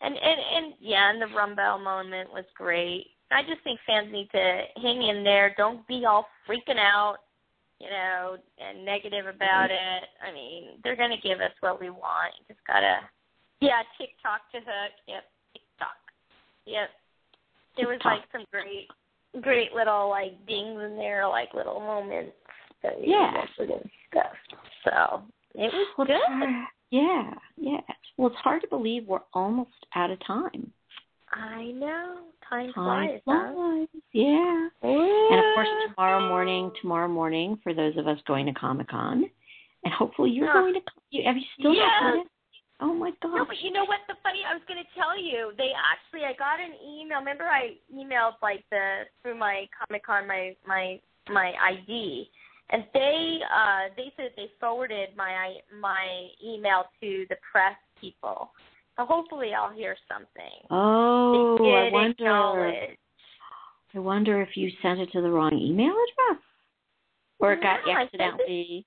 And and and yeah, and the Rumbelle moment was great. I just think fans need to hang in there. Don't be all freaking out, you know, and negative about mm-hmm. it. I mean, they're gonna give us what we want. You just gotta, yeah, TikTok to hook. Yep, TikTok. Yep. There was like some great, great little like dings in there, like little moments that we Yeah. in. So it was Well, good. Yeah, yeah. Well, it's hard to believe we're almost out of time. I know. Time Time flies. huh? flies. Yeah. And of course, tomorrow morning, tomorrow morning, for those of us going to Comic Con, and hopefully you're Yeah. going to. You, have you still Yes. not it? Oh my god. No, but you know what? The funny, I was going to tell you. They actually, I got an email. Remember, I emailed like the through my Comic Con my my my ID, and they uh they said they forwarded my my email to the press people. So hopefully, I'll hear something. Oh, I wonder. I wonder if you sent it to the wrong email address, or it got No, it- accidentally.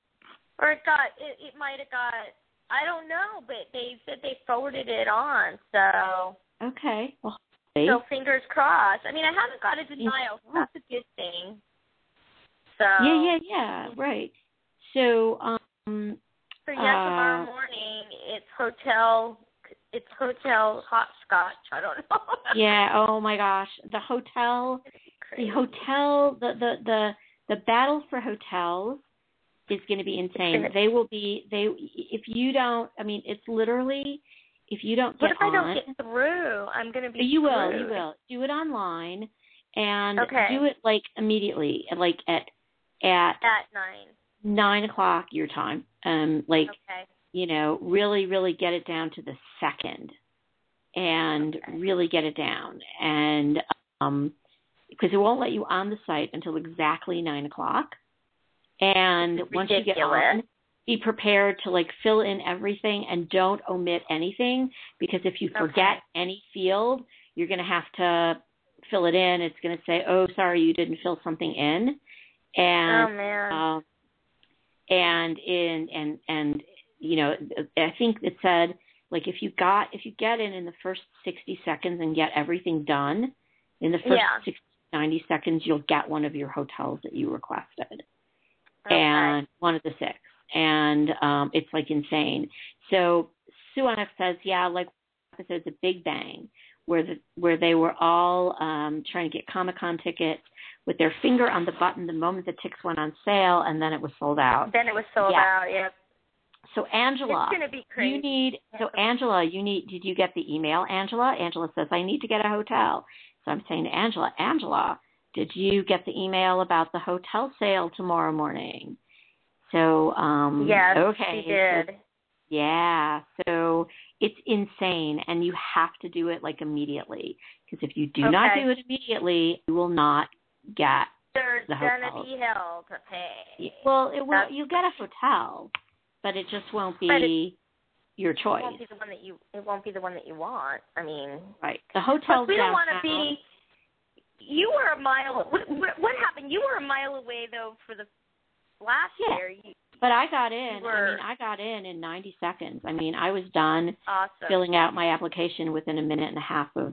Or it got it, it might have got I don't know, but they said they forwarded it on. So Okay. Well, so fingers crossed. I mean, I haven't got a denial, so that's a good thing. So yeah, yeah, yeah. Right. So, um, So yeah, tomorrow Uh, morning it's hotel. It's hotel hopscotch. I don't know. yeah. Oh my gosh, the hotel. the hotel the the the the battle for hotels is going to be insane they will be they if you don't i mean it's literally if you don't get What if I on don't get through? I'm gonna be. you will you will do it online and Okay. do it like immediately like at at At nine. nine o'clock your time um like Okay. You know, really, really get it down to the second and really get it down. And um, because it won't let you on the site until exactly nine o'clock. And is once you get on, be prepared to like fill in everything and don't omit anything because if you forget Okay. any field, you're going to have to fill it in. It's going to say, "Oh, sorry, you didn't fill something in." Oh And man. um, and in and and you know I think it said like if you got if you get in in the first 60 seconds and get everything done in the first Yeah. 60 90 seconds you'll get one of your hotels that you requested Okay. and one of the six and um it's like insane so sue says yeah like episodes of big bang where the where they were all um trying to get comic con tickets with their finger on the button the moment the tickets went on sale and then it was sold out then it was sold Yeah. out. Yep. So angela It's gonna be crazy. you need so Angela, you need did you get the email, Angela? Angela says, I need to get a hotel. So I'm saying to Angela, Angela, did you get the email about the hotel sale tomorrow morning? So um yes, okay. she did. So, yeah. So it's insane and you have to do it like immediately because if you do not do it immediately, you will not get There's the gonna be hell to pay. well, it will That's- you'll get a hotel, but it just won't be your It choice. won't be the one that you. It won't be the one that you want. I mean, Right. The Plus, hotels we don't want to be. You were a mile. What, what what happened? You were a mile away though for the last Yeah. year. You, But I got in. You I mean, I got in in 90 seconds. I mean, I was done awesome. filling out my application within a minute and a half of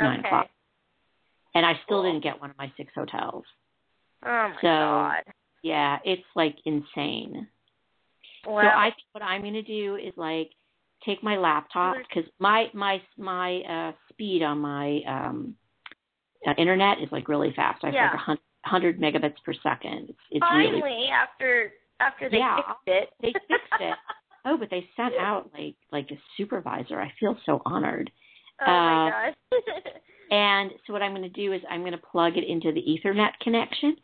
nine okay. o'clock, and I still Cool. didn't get one of my six hotels. Oh my So, god. Yeah, it's like insane. Well, so I think what I'm going to do is like take my laptop because my my my uh speed on my um uh, internet is like really fast. I have Yeah. like a 100 megabits per second. It's, it's really finally after after they Yeah. fixed it. They fixed it. Oh, but they sent out like like a supervisor. I feel so honored. oh my Uh, gosh. And so what I'm going to do is I'm going to plug it into the Ethernet connection.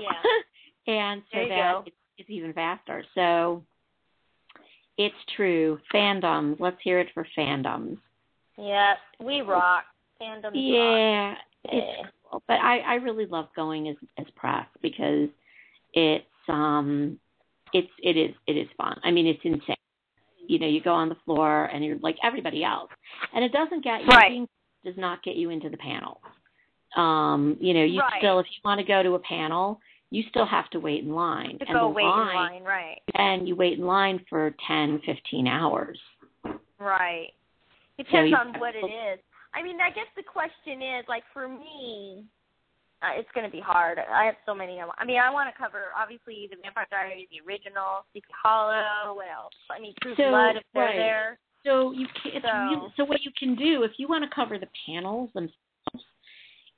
Yeah. And so that it's even faster. So it's true. Fandoms. Let's hear it for fandoms. yeah, we rock. Fandom rock. Yeah, Yeah. it's cool. But I I really love going as as press because it's um it's it is it is fun. I mean it's insane. You know, you go on the floor and you're like everybody else, and it doesn't get you Right. being does not get you into the panel. Um, you know, you Right. still if you want to go to a panel, you still have to wait in line. To and go wait line, in line, right? and you wait in line for ten, fifteen hours. Right. Depends you- on what it is. I mean, I guess the question is, like, for me, uh, it's going to be hard. I have so many. I I mean, I want to cover obviously the Vampire Diaries, the original, Sleepy Hollow. What else? I mean, True So, Blood if they're right. there. So you can, it's So- really, so what you can do if you want to cover the panels themselves,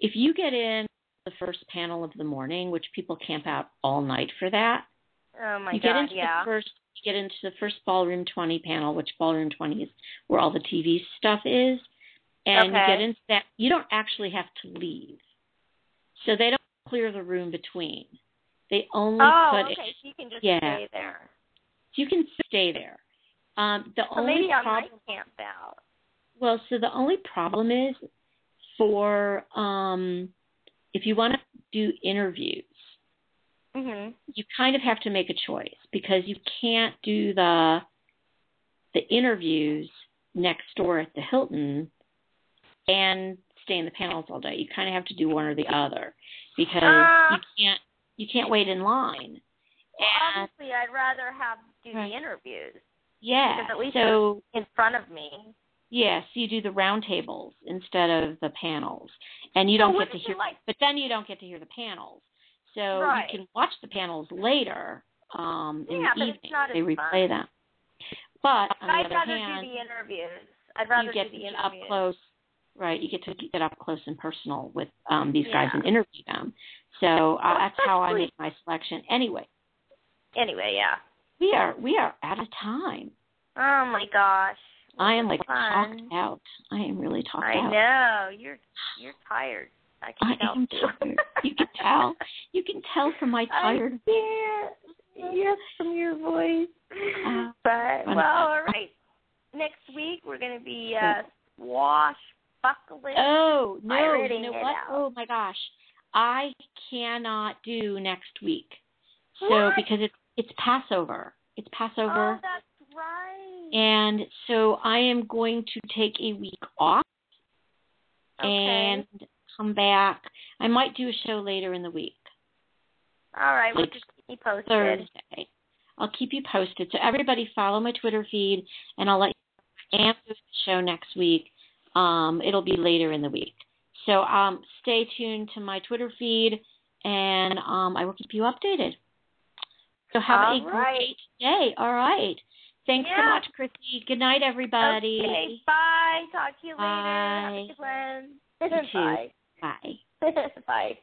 if you get in the first panel of the morning, which people camp out all night for that, Oh my you god, get into yeah. the first you get into the first ballroom 20 panel, which ballroom 20 is where all the TV stuff is, and you get into that. You don't actually have to leave, so they don't clear the room between. They only oh, put okay. So you can just yeah. stay there. you can stay there. Um, the So only maybe I problem might camp out. Well, so the only problem is for um if you want to do interviews, Mhm. you kind of have to make a choice because you can't do the the interviews next door at the Hilton and stay in the panels all day. You kind of have to do one or the other because Uh. you can't you can't wait in line. Well, And obviously, I'd rather have do Right. the interviews yeah, because at least so in front of me. Yes, you do the round tables instead of the panels, and you don't get to hear. like- But then you don't get to hear the panels, so Right. you can watch the panels later um, in Yeah, the evening. they replay fun. them. But on I'd the other rather hand, do the interviews. I'd rather you get do to the get up close. Right, you get to get up close and personal with um, these guys and interview them. So uh, that's how I make my selection. Anyway, Anyway, yeah. we are we are out of time. Oh my gosh. I am like Fun. talked out. I am really talked I out. know you're you're tired. I can I tell. am too. tired. You can tell. You can tell from my tired. I. Yes, from your voice. Uh, but well, all right. Next week we're going to be uh, swashbuckling. Oh no! You know what? out. Oh my gosh, I cannot do next week. So What? because it's it's Passover. It's Passover, Oh, that's right. and so I am going to take a week off okay. and come back. I might do a show later in the week. all right. We'll just keep He posted. Thursday. I'll keep you posted. So everybody follow my Twitter feed, and I'll let you do the show next week. Um, it'll be later in the week. So um, stay tuned to my Twitter feed, and um, I will keep you updated. So have All a right. great day. All right. Thanks so much, Chrissy. Good night, everybody. Okay, bye. Talk to you Bye. later. Have a good one. You too. Bye. Bye. Bye.